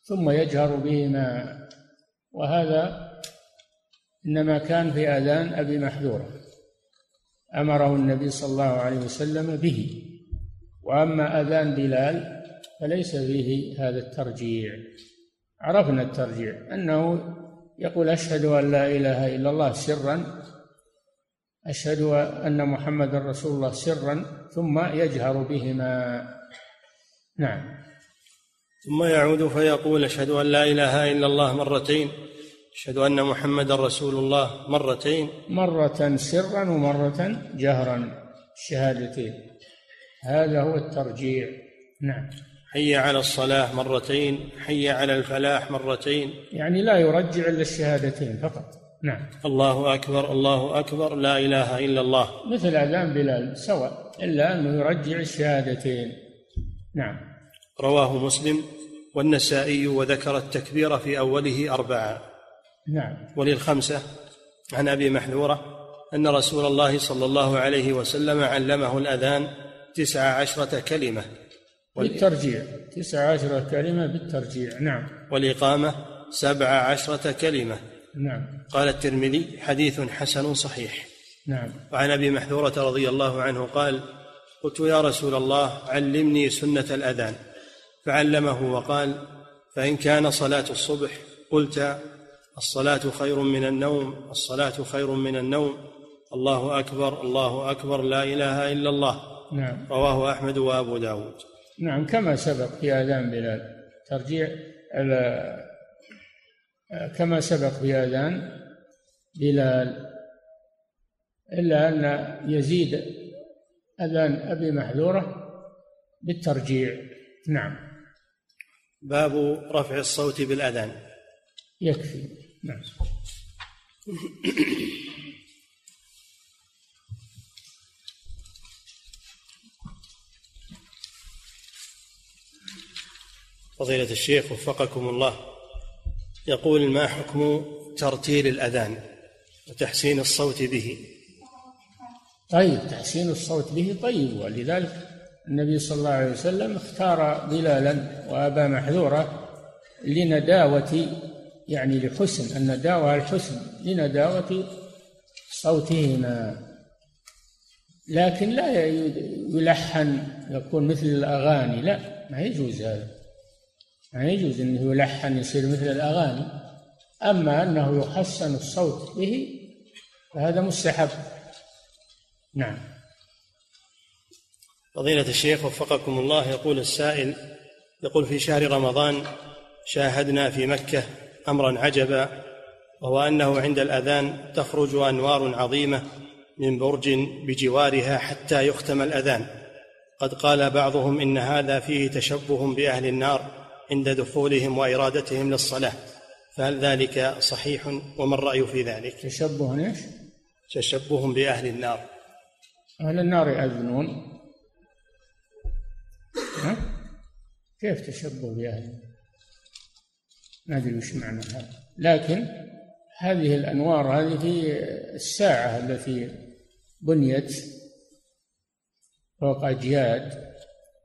ثم يجهر بهما وهذا إنما كان في آذان أبي محذورة أمره النبي صلى الله عليه وسلم به. وأما أذان بلال فليس فيه هذا الترجيع. عرفنا الترجيع أنه يقول أشهد أن لا إله إلا الله سرا أشهد أن محمد رسول الله سرا ثم يجهر بهما. نعم. ثم يعود فيقول أشهد أن لا إله إلا الله مرتين. أشهد أن محمد رسول الله مرتين. مرة سرا ومرة جهرا. الشهادتين هذا هو الترجيع. نعم. حي على الصلاة مرتين. حي على الفلاح مرتين. يعني لا يرجع إلا الشهادتين فقط. نعم. الله أكبر الله أكبر لا إله إلا الله. مثل أذان بلال سواء إلا أنه يرجع الشهادتين. نعم. رواه مسلم والنسائي وذكر التكبير في أوله أربعة. نعم. وللخمسة عن أبي محذورة أن رسول الله صلى الله عليه وسلم علمه الأذان تسع عشرة كلمة. بالترجيع. تسع عشرة كلمة بالترجيع. نعم. والإقامة سبع عشرة كلمة. نعم. قال الترمذي حديث حسن صحيح. نعم. وعن أبي محذورة رضي الله عنه قال قلت يا رسول الله علمني سنة الأذان. فعلمه وقال فإن كان صلاة الصبح قلت الصلاة خير من النوم الصلاة خير من النوم. الله أكبر الله أكبر لا إله إلا الله. نعم. رواه أحمد وأبو داود. نعم كما سبق في آذان بلال. ترجيع كما سبق في آذان بلال. إلا أن يزيد أذان أبي محذورة بالترجيع. نعم. باب رفع الصوت بالأذان. يكفي. نعم. فضيلة الشيخ وفقكم الله يقول ما حكم ترتيل الأذان وتحسين الصوت به؟ طيب تحسين الصوت به طيب ولذلك النبي صلى الله عليه وسلم اختار بلالا وأبا محذورة لنداوة يعني لحسن النداوة الحسن لنداوة صوتهما. لكن لا يلحن يكون مثل الأغاني لا ما يجوز هذا. ما يجوز أنه يلحن يصير مثل الأغاني. أما أنه يحسن الصوت به فهذا مستحب. نعم. فضيلة الشيخ وفقكم الله يقول السائل يقول في شهر رمضان شاهدنا في مكة أمرا عجبا وهو أنه عند الأذان تخرج أنوار عظيمة من برج بجوارها حتى يختم الأذان. قد قال بعضهم إن هذا فيه تشبه بأهل النار عند دخولهم وإرادتهم للصلاة. فهل ذلك صحيح وما الرأي في ذلك؟ تشبه إيش؟ تشبه بأهل النار. أهل النار يأذنون. ها؟ كيف تشبه بأهل؟ ما أدري وش معنى هذا. لكن هذه الأنوار هذه الساعة التي بنيت فوق أجياد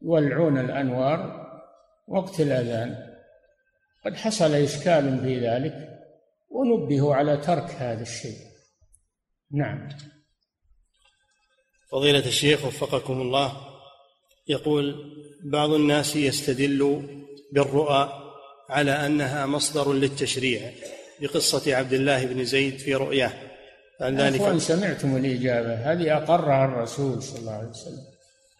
يولعون الأنوار وقت الأذان. قد حصل إشكال في ذلك ونبهوا على ترك هذا الشيء. نعم. فضيلة الشيخ وفقكم الله يقول بعض الناس يستدل بالرؤى على أنها مصدر للتشريع بقصة عبد الله بن زيد في رؤياه. فهل ذلك سمعتم الإجابة. هذه أقرها الرسول صلى الله عليه وسلم.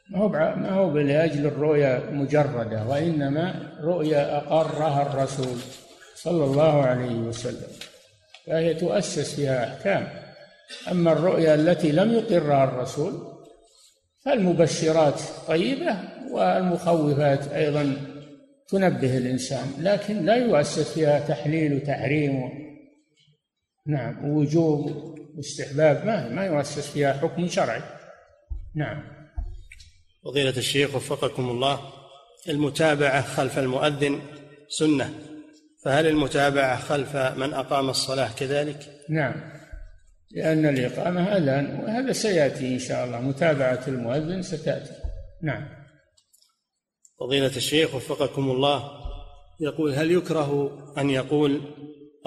ما هو ما هو لأجل الرؤيا مجردة وإنما رؤيا أقرها الرسول صلى الله عليه وسلم. فهي تؤسس فيها أحكام أما الرؤيا التي لم يقرها الرسول فالمبشرات طيبة والمخوفات أيضا تنبه الإنسان لكن لا يؤسس فيها تحليل وتحريم نعم ووجوب واستحباب ما ما يؤسس فيها حكم شرعي. نعم. فضيلة الشيخ وفقكم الله المتابعة خلف المؤذن سنة فهل المتابعة خلف من أقام الصلاة كذلك؟ نعم. لأن الإقامة أذان وهذا سيأتي إن شاء الله. متابعة المؤذن ستأتي. نعم. فضيلة الشيخ وفقكم الله. يقول هل يكره أن يقول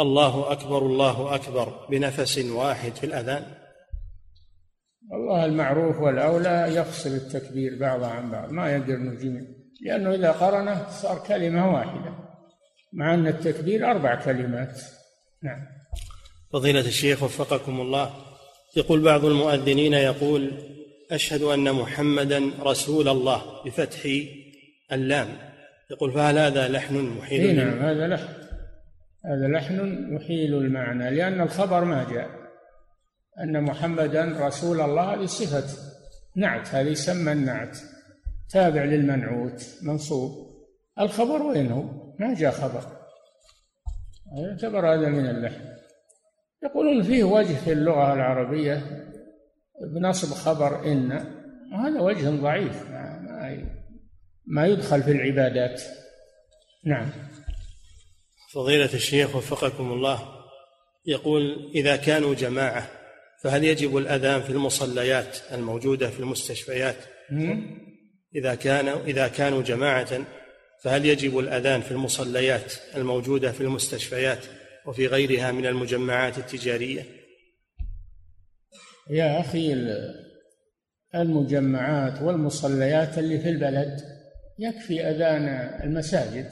الله أكبر الله أكبر بنفس واحد في الأذان؟ والله المعروف والأولى يفصل التكبير بعضه عن بعض ما يقرن الجميع لأنه إذا قرنه صار كلمة واحدة مع أن التكبير أربع كلمات. نعم. فضيلة الشيخ وفقكم الله. يقول بعض المؤذنين يقول أشهد أن محمدا رسول الله بفتح اللام. يقول فهل هذا لحن محيل نعم هذا لحن. هذا لحن يحيل المعنى لأن الخبر ما جاء. أن محمدا رسول الله هذه صفة نعت هذه يسمى النعت. تابع للمنعوت منصوب. الخبر وين هو؟ ما جاء خبر. يعتبر هذا من اللحن. يقولون فيه وجه في اللغة العربية بنصب خبر إن وهذا وجه ضعيف. ما, ما يدخل في العبادات. نعم. فضيلة الشيخ وفقكم الله يقول إذا كانوا جماعة فهل يجب الأذان في المصليات الموجودة في المستشفيات؟ إذا كان إذا كانوا جماعة فهل يجب الأذان في المصليات الموجودة في المستشفيات؟ وفي غيرها من المجمعات التجارية؟ يا أخي المجمعات والمصليات اللي في البلد يكفي أذان المساجد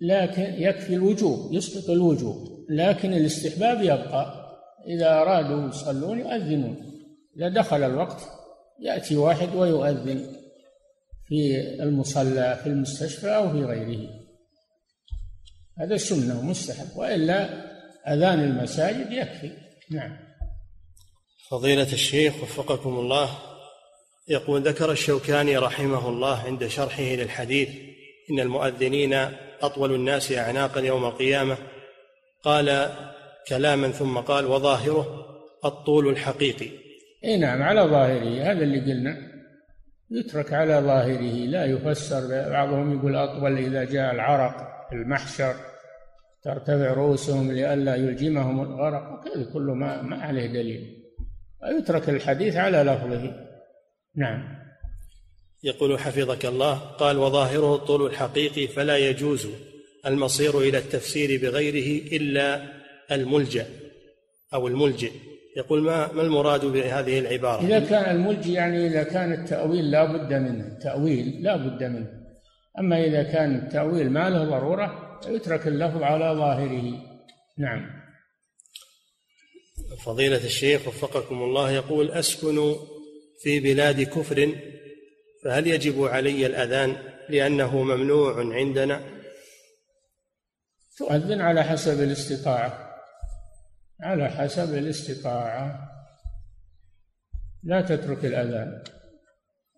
لكن يكفي الوجوب يسقط الوجوب لكن الاستحباب يبقى. إذا أرادوا يصلون يؤذنون. إذا دخل الوقت يأتي واحد ويؤذن في المصلى في المستشفى أو في غيره. هذا سنة مستحب وإلا أذان المساجد يكفي. نعم. فضيلة الشيخ وفقكم الله يقول ذكر الشوكاني رحمه الله عند شرحه للحديث إن المؤذنين أطول الناس أعناقا يوم القيامة. قال كلاما ثم قال وظاهره الطول الحقيقي. إي نعم على ظاهره هذا اللي قلنا. يترك على ظاهره لا يفسر بعضهم يقول أطول إذا جاء العرق. المحشر. ترتفع رؤوسهم لئلا يلجمهم الغرق. وكذا كله ما ما عليه دليل. ويترك الحديث على لفظه. نعم. يقول حفظك الله قال وظاهره الطول الحقيقي فلا يجوز المصير إلى التفسير بغيره إلا الملجأ أو الملجئ. يقول ما ما المراد بهذه العبارة؟ إذا كان الملجئ يعني إذا كان التأويل لا بد منه، التأويل لا بد منه. أما إذا كان التاويل ما له ضرورة يترك اللفظ على ظاهره. نعم. فضيلة الشيخ وفقكم الله يقول أسكن في بلاد كفر فهل يجب علي الأذان لأنه ممنوع عندنا تؤذن على حسب الاستطاعة على حسب الاستطاعة لا تترك الأذان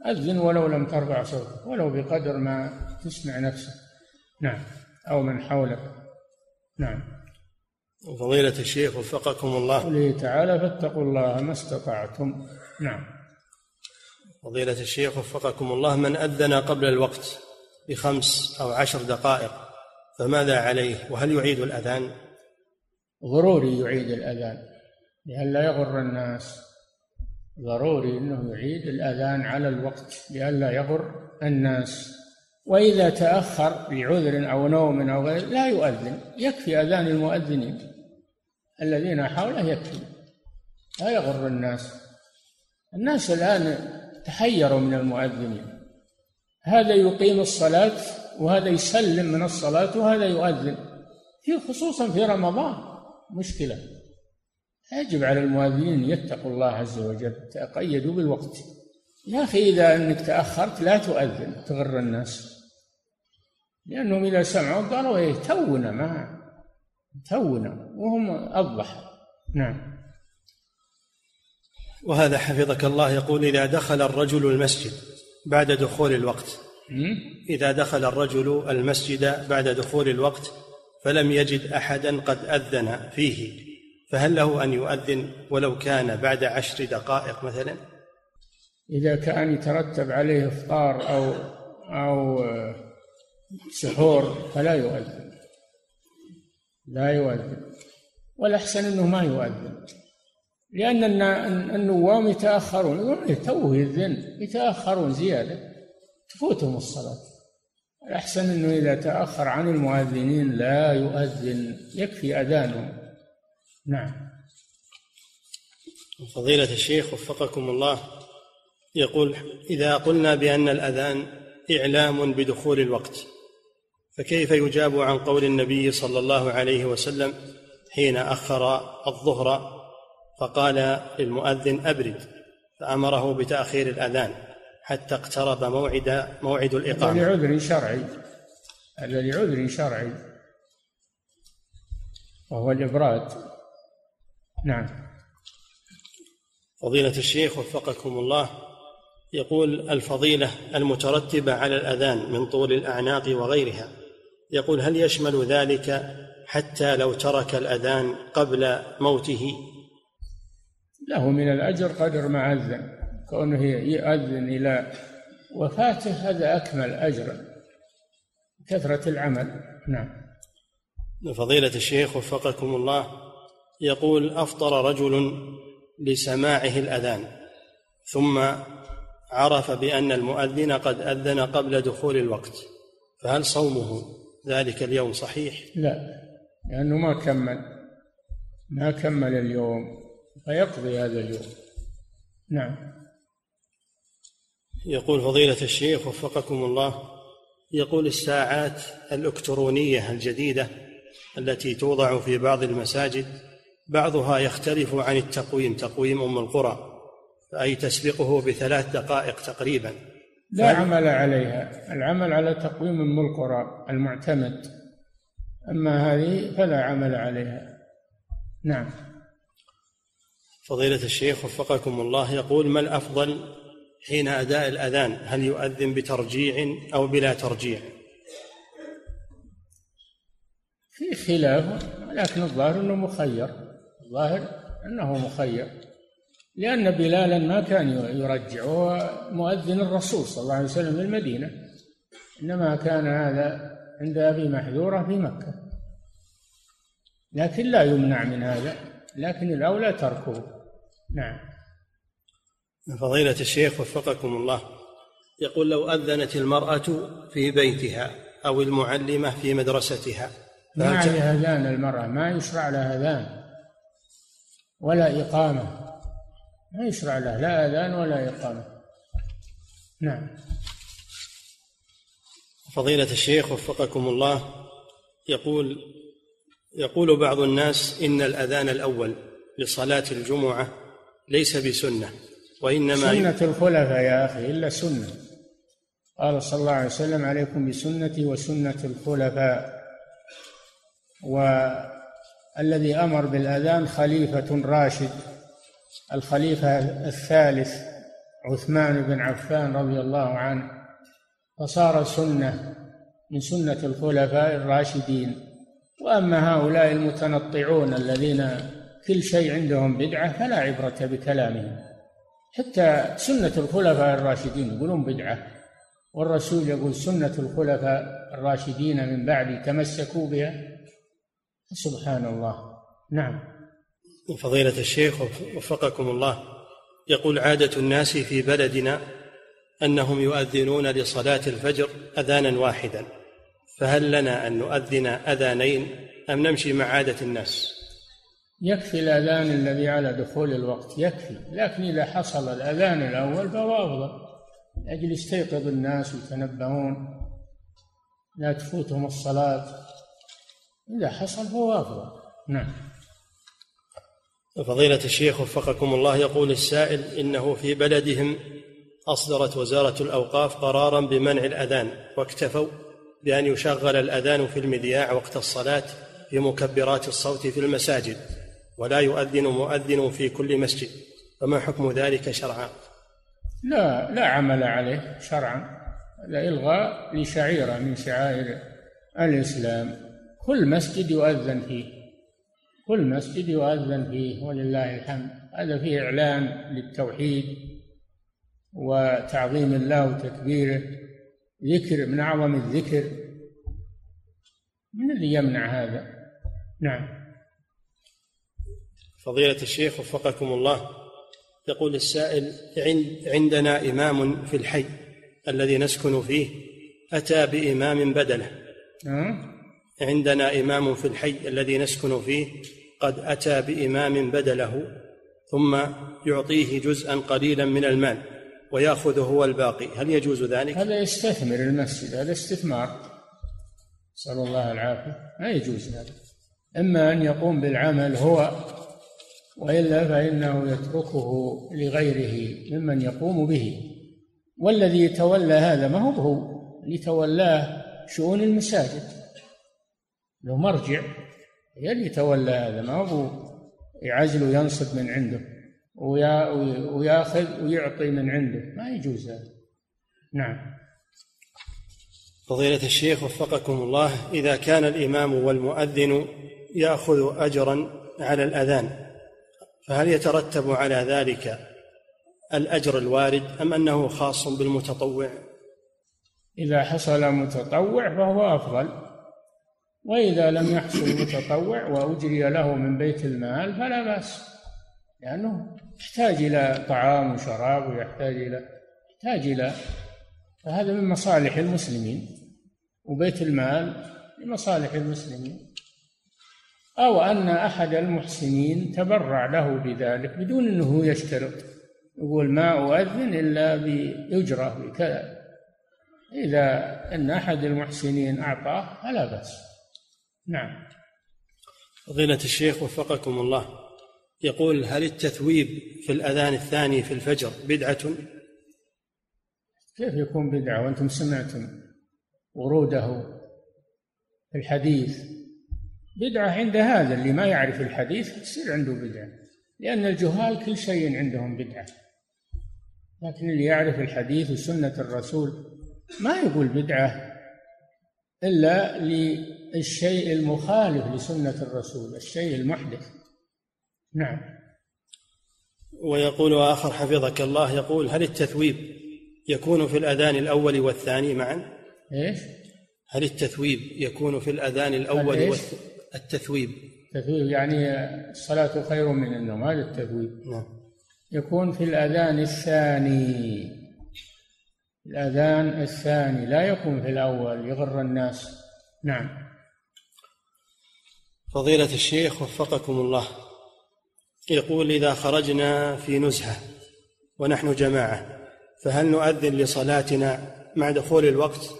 أذن ولو لم ترفع صوتك ولو بقدر ما تسمع نفسك. نعم. أو من حولك. نعم. فضيلة الشيخ وفقكم الله. قوله تعالى فاتقوا الله ما استطعتم. نعم. فضيلة الشيخ وفقكم الله من أذن قبل الوقت بخمس أو عشر دقائق فماذا عليه؟ وهل يعيد الأذان؟ ضروري يعيد الأذان لئلا يغر الناس. ضروري أنه يعيد الأذان على الوقت لئلا يغر الناس. وإذا تأخر لعذر أو نوم أو غير لا يؤذن. يكفي أذان المؤذنين. الذين حوله يكفي. لا يغر الناس. الناس الآن تحيروا من المؤذنين. هذا يقيم الصلاة وهذا يسلم من الصلاة وهذا يؤذن. في خصوصا في رمضان. مشكلة. يجب على المؤذنين يتقوا الله عز وجل تقيدوا بالوقت. يا أخي إذا أنك تأخرت لا تؤذن تغر الناس. لأنهم إذا سمعوا قالوا إيه تونا ما تونا وهم أضح نعم. وهذا حفظك الله يقول إذا دخل الرجل المسجد بعد دخول الوقت. إذا دخل الرجل المسجد بعد دخول الوقت فلم يجد أحدا قد أذن فيه. فهل له أن يؤذن ولو كان بعد عشر دقائق مثلا؟ إذا كان يترتب عليه إفطار أو أو سحور فلا يؤذن. لا يؤذن. والأحسن أنه ما يؤذن. لأن النوام يتأخرون. إيه، توه يذن. يتأخرون زيادة. تفوتهم الصلاة. الأحسن أنه إذا تأخر عن المؤذنين لا يؤذن. يكفي أذانهم. نعم. فضيلة الشيخ وفقكم الله يقول إذا قلنا بأن الأذان إعلام بدخول الوقت فكيف يجاب عن قول النبي صلى الله عليه وسلم حين أخر الظهر فقال للمؤذن أبرد؟ فأمره بتأخير الأذان حتى اقترب موعد موعد الإقامة. لعذر شرعي. هذا لعذر شرعي. وهو الإبراد. نعم. فضيلة الشيخ وفقكم الله يقول الفضيلة المترتبة على الأذان من طول الأعناق وغيرها يقول هل يشمل ذلك حتى لو ترك الأذان قبل موته؟ له من الأجر قدر ما أذن كونه يؤذن إلى وفاته هذا أكمل أجرا كثرة العمل. نعم. فضيلة الشيخ وفقكم الله يقول أفطر رجل لسماعه الأذان ثم عرف بأن المؤذن قد أذن قبل دخول الوقت فهل صومه ذلك اليوم صحيح؟ لا لأنه ما كمل ما كمل اليوم فيقضي هذا اليوم نعم يقول فضيلة الشيخ وفقكم الله يقول الساعات الإلكترونية الجديدة التي توضع في بعض المساجد بعضها يختلف عن التقويم تقويم أم القرى أي تسبقه بثلاث دقائق تقريبا. لا عمل عليها العمل على تقويم أم القرى المعتمد. أما هذه فلا عمل عليها. نعم. فضيلة الشيخ وفقكم الله يقول ما الأفضل حين أداء الأذان؟ هل يؤذن بترجيع أو بلا ترجيع؟ في خلاف لكن الظاهر أنه مخير. الظاهر أنه مخير لأن بلالا ما كان يرجع هو مؤذن الرسول صلى الله عليه وسلم في المدينة إنما كان هذا عند أبي محذورة في مكة. لكن لا يمنع من هذا لكن الأولى تركه. نعم. فضيلة الشيخ وفقكم الله يقول لو أذنت المرأة في بيتها أو المعلمة في مدرستها ما عليها أذان المرأة ما يشرع لها أذان ولا إقامة. ما يشرع لها لا أذان ولا إقامة. نعم. فضيلة الشيخ وفقكم الله يقول يقول بعض الناس إن الأذان الأول لصلاة الجمعة ليس بسنة وإنما سنة الخلفاء يا أخي إلا سنة. قال صلى الله عليه وسلم عليكم بسنتي وسنة الخلفاء. والذي أمر بالأذان خليفة راشد الخليفة الثالث عثمان بن عفان رضي الله عنه. فصار سنة من سنة الخلفاء الراشدين. وأما هؤلاء المتنطعون الذين كل شيء عندهم بدعة فلا عبرة بكلامهم. حتى سنة الخلفاء الراشدين يقولون بدعة. والرسول يقول سنة الخلفاء الراشدين من بعد تمسكوا بها. سبحان الله. نعم. فضيلة الشيخ وفقكم الله يقول عادة الناس في بلدنا أنهم يؤذنون لصلاة الفجر أذانا واحدا. فهل لنا أن نؤذن أذانين أم نمشي مع عادة الناس؟ يكفي الأذان الذي على دخول الوقت. يكفي. لكن إذا حصل الأذان الأول فهو أفضل. لأجل يستيقظ الناس ويتنبهون. لا تفوتهم الصلاة. إذا حصل فهو أفضل نعم. فضيلة الشيخ وفقكم الله يقول السائل إنه في بلدهم أصدرت وزارة الأوقاف قرارا بمنع الأذان واكتفوا بأن يشغل الأذان في المذياع وقت الصلاة في مكبرات الصوت في المساجد ولا يؤذن مؤذن في كل مسجد. فما حكم ذلك شرعا؟ لا لا عمل عليه شرعا. هذا إلغاء لشعيرة من شعائر الإسلام. كل مسجد يؤذن فيه. كل مسجد يؤذن فيه ولله الحمد. هذا فيه إعلان للتوحيد وتعظيم الله وتكبيره ذكر من أعظم الذكر. من اللي يمنع هذا؟ نعم. فضيلة الشيخ وفقكم الله يقول السائل عندنا إمام في الحي الذي نسكن فيه أتى بإمام بدله. عندنا إمام في الحي الذي نسكن فيه قد أتى بإمام بدله ثم يعطيه جزءا قليلا من المال ويأخذ هو الباقي. هل يجوز ذلك؟ هذا يستثمر المسجد هذا استثمار. نسأل الله العافية. ما يجوز هذا. إما أن يقوم بالعمل هو وإلا فإنه يتركه لغيره ممن يقوم به. والذي يتولى هذا ما هو؟ هو اللي تولاه شؤون المساجد. له مرجع هي اللي يتولى هذا ما هو يعزل وينصب من عنده وياخذ ويعطي من عنده. ما يجوز هذا. نعم. فضيلة الشيخ وفقكم الله إذا كان الإمام والمؤذن يأخذ أجرا على الأذان فهل يترتب على ذلك الأجر الوارد أم أنه خاص بالمتطوع؟ إذا حصل متطوع فهو أفضل. وإذا لم يحصل متطوع وأجري له من بيت المال فلا بأس لأنه يحتاج إلى طعام وشراب ويحتاج إلى يحتاج إلى فهذا من مصالح المسلمين وبيت المال لمصالح المسلمين. أو أن أحد المحسنين تبرع له بذلك بدون أنه يشترط يقول ما أؤذن إلا بأجرة بكذا. إذا أن أحد المحسنين أعطاه فلا بأس. نعم. فضيلة الشيخ وفقكم الله. يقول هل التثويب في الأذان الثاني في الفجر بدعة؟ كيف يكون بدعة وأنتم سمعتم وروده في الحديث؟ بدعة عند هذا اللي ما يعرف الحديث يصير عنده بدعة لأن الجهال كل شيء عندهم بدعة. لكن اللي يعرف الحديث وسنة الرسول ما يقول بدعة. إلا للشيء المخالف لسنة الرسول الشيء المحدث. نعم. ويقول آخر حفظك الله يقول هل التثويب يكون في الأذان الأول والثاني معا؟ إيش؟ هل التثويب يكون في الأذان الأول والثاني التثويب. التثويب يعني الصلاة خير من النوم هذا التثويب. نعم. يكون في الأذان الثاني. الأذان الثاني لا يكون في الأول يغر الناس. نعم. فضيلة الشيخ وفقكم الله يقول إذا خرجنا في نزهة ونحن جماعة فهل نؤذن لصلاتنا مع دخول الوقت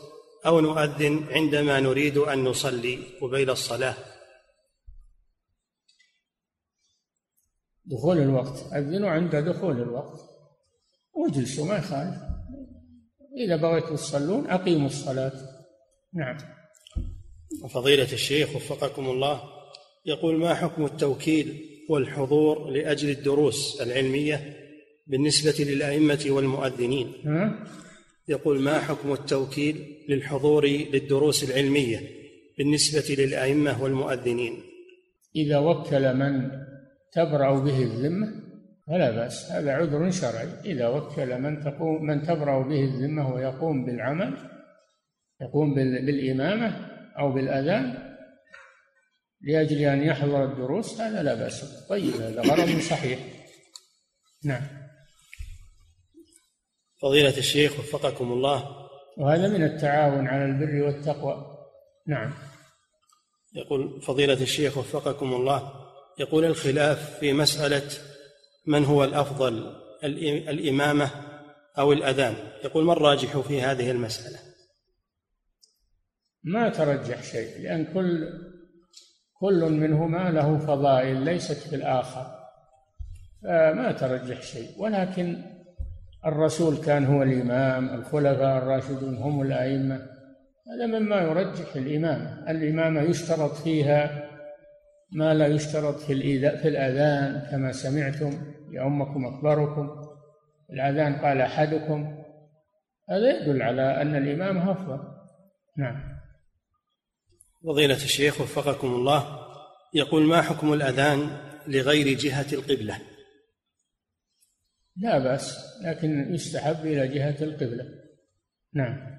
أو نؤذن عندما نريد أن نصلي قبيل الصلاة؟ دخول الوقت. أذنوا عند دخول الوقت. واجلسوا ما يخالف. إذا بغيتوا تصلون أقيموا الصلاة. نعم. فضيلة الشيخ وفقكم الله يقول ما حكم التوكيل والحضور لأجل الدروس العلمية بالنسبة للأئمة والمؤذنين؟ يقول ما حكم التوكيل للحضور للدروس العلمية بالنسبة للأئمة والمؤذنين؟ إذا وكل من تبرأ به الذمة فلا بأس هذا عذر شرعي. إذا وكل من تقوم من تبرأ به الذمة ويقوم بالعمل يقوم بالإمامة أو بالأذان لأجل أن يحضر الدروس هذا لا بأس. طيب هذا غرض صحيح. نعم. فضيلة الشيخ وفقكم الله. وهذا من التعاون على البر والتقوى. نعم. يقول فضيلة الشيخ وفقكم الله. يقول الخلاف في مسألة من هو الأفضل الإمامة أو الأذان؟ يقول ما الراجح في هذه المسألة؟ ما ترجح شيء لأن كل كل منهما له فضائل ليست في الآخر. فما ترجح شيء. ولكن الرسول كان هو الإمام الخلفاء الراشدون هم الأئمة. هذا مما يرجح الإمامة. الإمامة يشترط فيها ما لا يشترط في في الأذان كما سمعتم يؤمكم أكبركم. الأذان قال أحدكم. هذا يدل على أن الإمام أفضل. نعم. فضيلة الشيخ وفقكم الله يقول ما حكم الأذان لغير جهة القبلة؟ لا بأس لكن يستحب إلى جهة القبلة. نعم.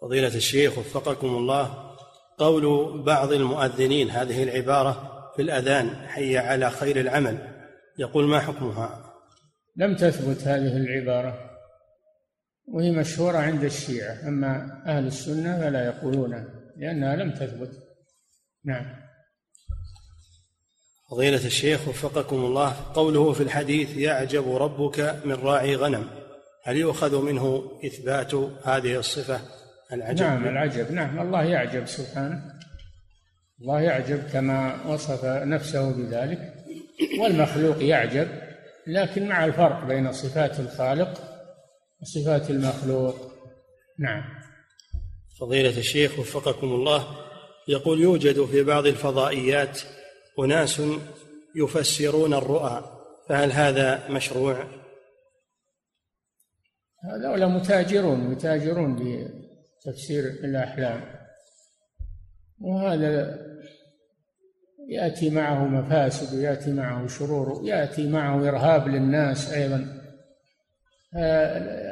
فضيلة الشيخ وفقكم الله قول بعض المؤذنين هذه العبارة في الأذان حي على خير العمل. يقول ما حكمها؟ لم تثبت هذه العبارة وهي مشهورة عند الشيعة أما أهل السنة فلا يقولونها لأنها لم تثبت. نعم. فضيلة الشيخ وفقكم الله قوله في الحديث يعجب ربك من راعي غنم هل يؤخذ منه إثبات هذه الصفة؟ العجب. نعم العجب. نعم الله يعجب سبحانه. الله يعجب كما وصف نفسه بذلك. والمخلوق يعجب لكن مع الفرق بين صفات الخالق وصفات المخلوق. نعم. فضيلة الشيخ وفقكم الله يقول يوجد في بعض الفضائيات أناس يفسرون الرؤى فهل هذا مشروع؟ هذول متاجرون يتاجرون بتفسير الأحلام. وهذا يأتي معه مفاسد ويأتي معه شرور ويأتي معه إرهاب للناس أيضا.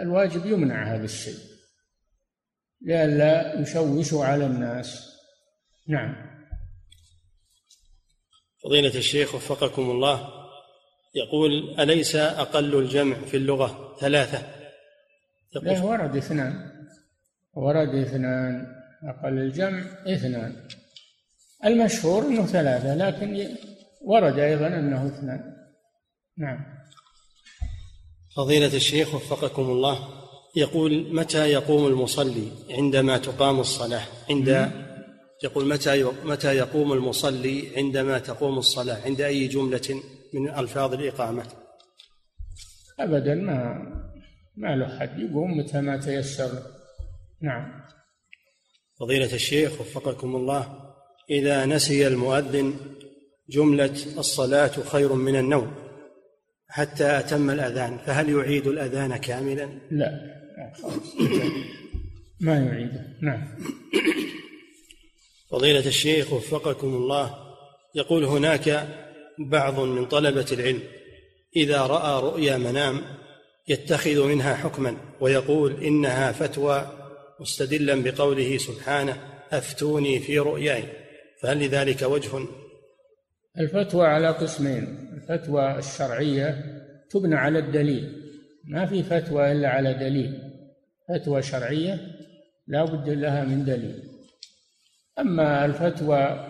الواجب يمنع هذا الشيء. لئلا يشوشوا على الناس. نعم. فضيلة الشيخ وفقكم الله يقول أليس أقل الجمع في اللغة ثلاثة؟ لا ورد اثنان. ورد اثنان أقل الجمع اثنان. المشهور أنه ثلاثة لكن ورد أيضا أنه اثنان. نعم. فضيلة الشيخ وفقكم الله يقول متى يقوم المصلي عندما تقام الصلاة؟ عند يقول متى متى يقوم المصلي عندما تقوم الصلاة؟ عند أي جملة من ألفاظ الإقامة؟ أبدا ما ما له حد يقوم متى ما تيسر. نعم. فضيلة الشيخ وفقكم الله إذا نسي المؤذن جملة الصلاة خير من النوم حتى أتم الأذان فهل يعيد الأذان كاملا؟ لا. ما يعيده نعم. فضيلة الشيخ وفقكم الله يقول هناك بعض من طلبة العلم إذا رأى رؤيا منام يتخذ منها حكما ويقول إنها فتوى مستدلا بقوله سبحانه أفتوني في رؤياي. فهل لذلك وجه؟ الفتوى على قسمين. الفتوى الشرعية تبنى على الدليل. ما في فتوى إلا على دليل. فتوى شرعية لا بد لها من دليل. أما الفتوى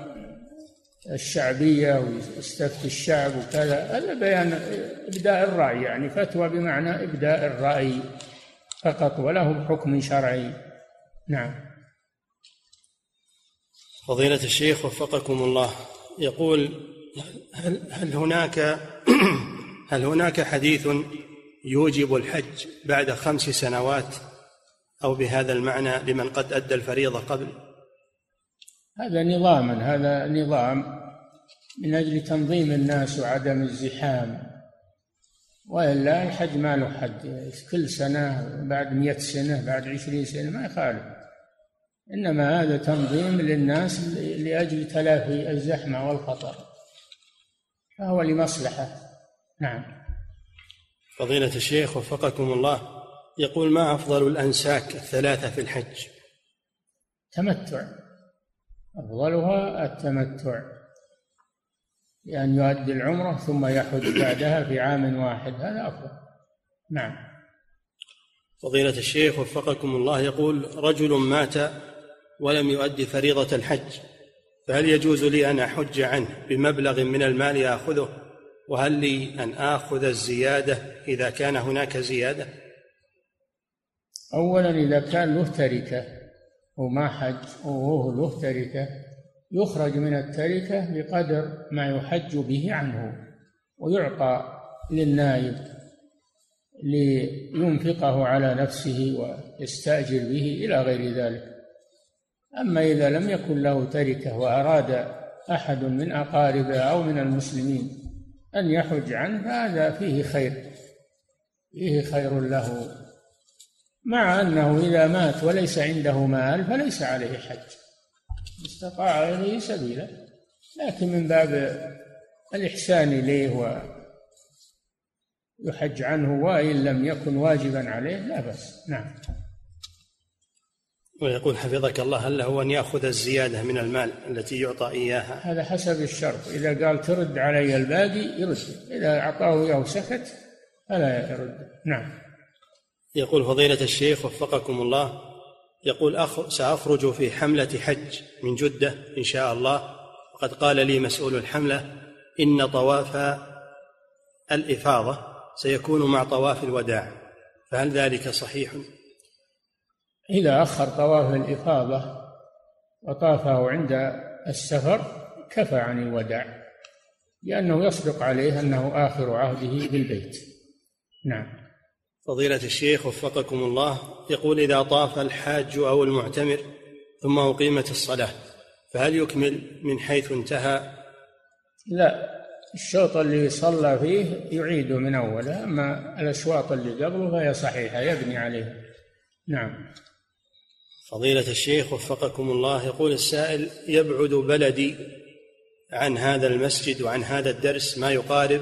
الشعبية ويستفتي الشعب وكذا هذا بيان إبداء الرأي. يعني فتوى بمعنى إبداء الرأي فقط وله حكم شرعي. نعم. فضيلة الشيخ وفقكم الله. يقول هل, هل هناك هل هناك حديث يوجب الحج بعد خمس سنوات أو بهذا المعنى لمن قد أدى الفريضة قبل؟ هذا نظاما هذا نظام من أجل تنظيم الناس وعدم الزحام. وإلا الحج ما له حد كل سنة بعد مئة سنة بعد عشرين سنة ما يخالف. إنما هذا تنظيم للناس لأجل تلافي الزحمة والخطر فهو لمصلحة. نعم. فضيلة الشيخ وفقكم الله يقول ما أفضل الأنساك الثلاثة في الحج؟ تمتع. أفضلها التمتع بأن يؤدي العمرة ثم يحج بعدها في عام واحد. هذا أفضل. نعم. فضيلة الشيخ وفقكم الله يقول رجل مات ولم يؤدي فريضة الحج. فهل يجوز لي أن أحج عنه بمبلغ من المال آخذه وهل لي أن آخذ الزيادة إذا كان هناك زيادة؟ أولا إذا كان له تركة وما حج وهو له تركة يخرج من التركة بقدر ما يحج به عنه ويعطى للنائب لينفقه على نفسه ويستأجر به إلى غير ذلك. أما إذا لم يكن له تركة وأراد أحد من أقاربه أو من المسلمين أن يحج عنه فهذا فيه خير فيه خير له. مع أنه إذا مات وليس عنده مال فليس عليه حج استطاع إليه سبيلا. لكن من باب الإحسان إليه ويحج عنه وإن لم يكن واجبا عليه لا بأس. نعم. ويقول حفظك الله هل له أن يأخذ الزيادة من المال التي يعطى إياها؟ هذا حسب الشرط. إذا قال ترد علي الباقي يرد إذا أعطاه إياه وسكت فلا يرد. نعم. يقول فضيلة الشيخ وفقكم الله يقول أخ سأخرج في حملة حج من جدة إن شاء الله. وقد قال لي مسؤول الحملة إن طواف الإفاضة سيكون مع طواف الوداع. فهل ذلك صحيح؟ إذا أخر طواف الإفاضة وطافه عند السفر كفى عن الوداع لأنه يصدق عليه أنه آخر عهده بالبيت. نعم. فضيلة الشيخ وفقكم الله يقول إذا طاف الحاج أو المعتمر ثم أقيمت الصلاة فهل يكمل من حيث انتهى؟ لا الشوط اللي صلى فيه يعيده من أوله أما الأشواط اللي قبله فهي صحيحة يبني عليه. نعم. فضيلة الشيخ وفقكم الله يقول السائل يبعد بلدي عن هذا المسجد وعن هذا الدرس ما يقارب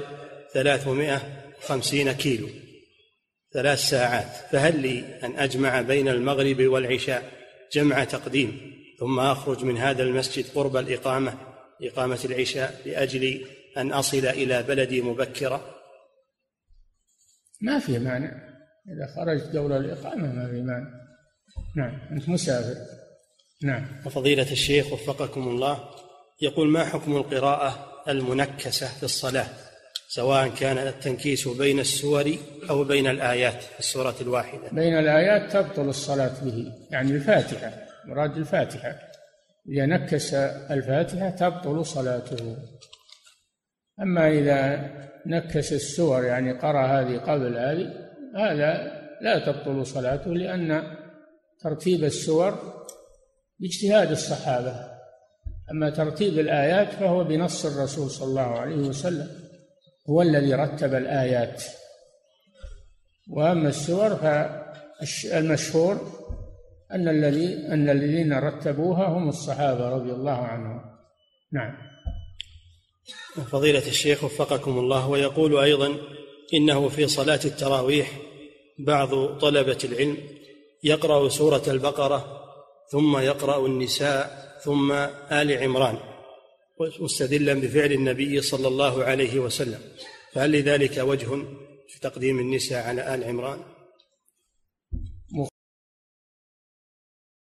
350 كيلو ثلاث ساعات فهل لي أن أجمع بين المغرب والعشاء جمع تقديم ثم أخرج من هذا المسجد قرب الإقامة إقامة العشاء لأجل أن أصل إلى بلدي مبكرا؟ ما في مانع. إذا خرجت قبل الإقامة ما في مانع. نعم. أنت مسافر. نعم. وفضيلة الشيخ وفقكم الله يقول ما حكم القراءة المنكسة في الصلاة؟ سواء كان التنكيس بين السور أو بين الآيات في السورة الواحدة. بين الآيات تبطل الصلاة به يعني الفاتحة مراد الفاتحة. إذا نكس الفاتحة تبطل صلاته. أما إذا نكس السور يعني قرأ هذه قبل هذه هذا لا تبطل صلاته لأن ترتيب السور باجتهاد الصحابة. أما ترتيب الآيات فهو بنص الرسول صلى الله عليه وسلم هو الذي رتب الآيات. وأما السور فالمشهور أن الذي أن الذين رتبوها هم الصحابة رضي الله عنهم. نعم. فضيلة الشيخ وفقكم الله ويقول أيضا إنه في صلاة التراويح بعض طلبة العلم يقرأ سورة البقرة ثم يقرأ النساء ثم آل عمران مستدلا بفعل النبي صلى الله عليه وسلم. فهل لذلك وجه في تقديم النساء على آل عمران؟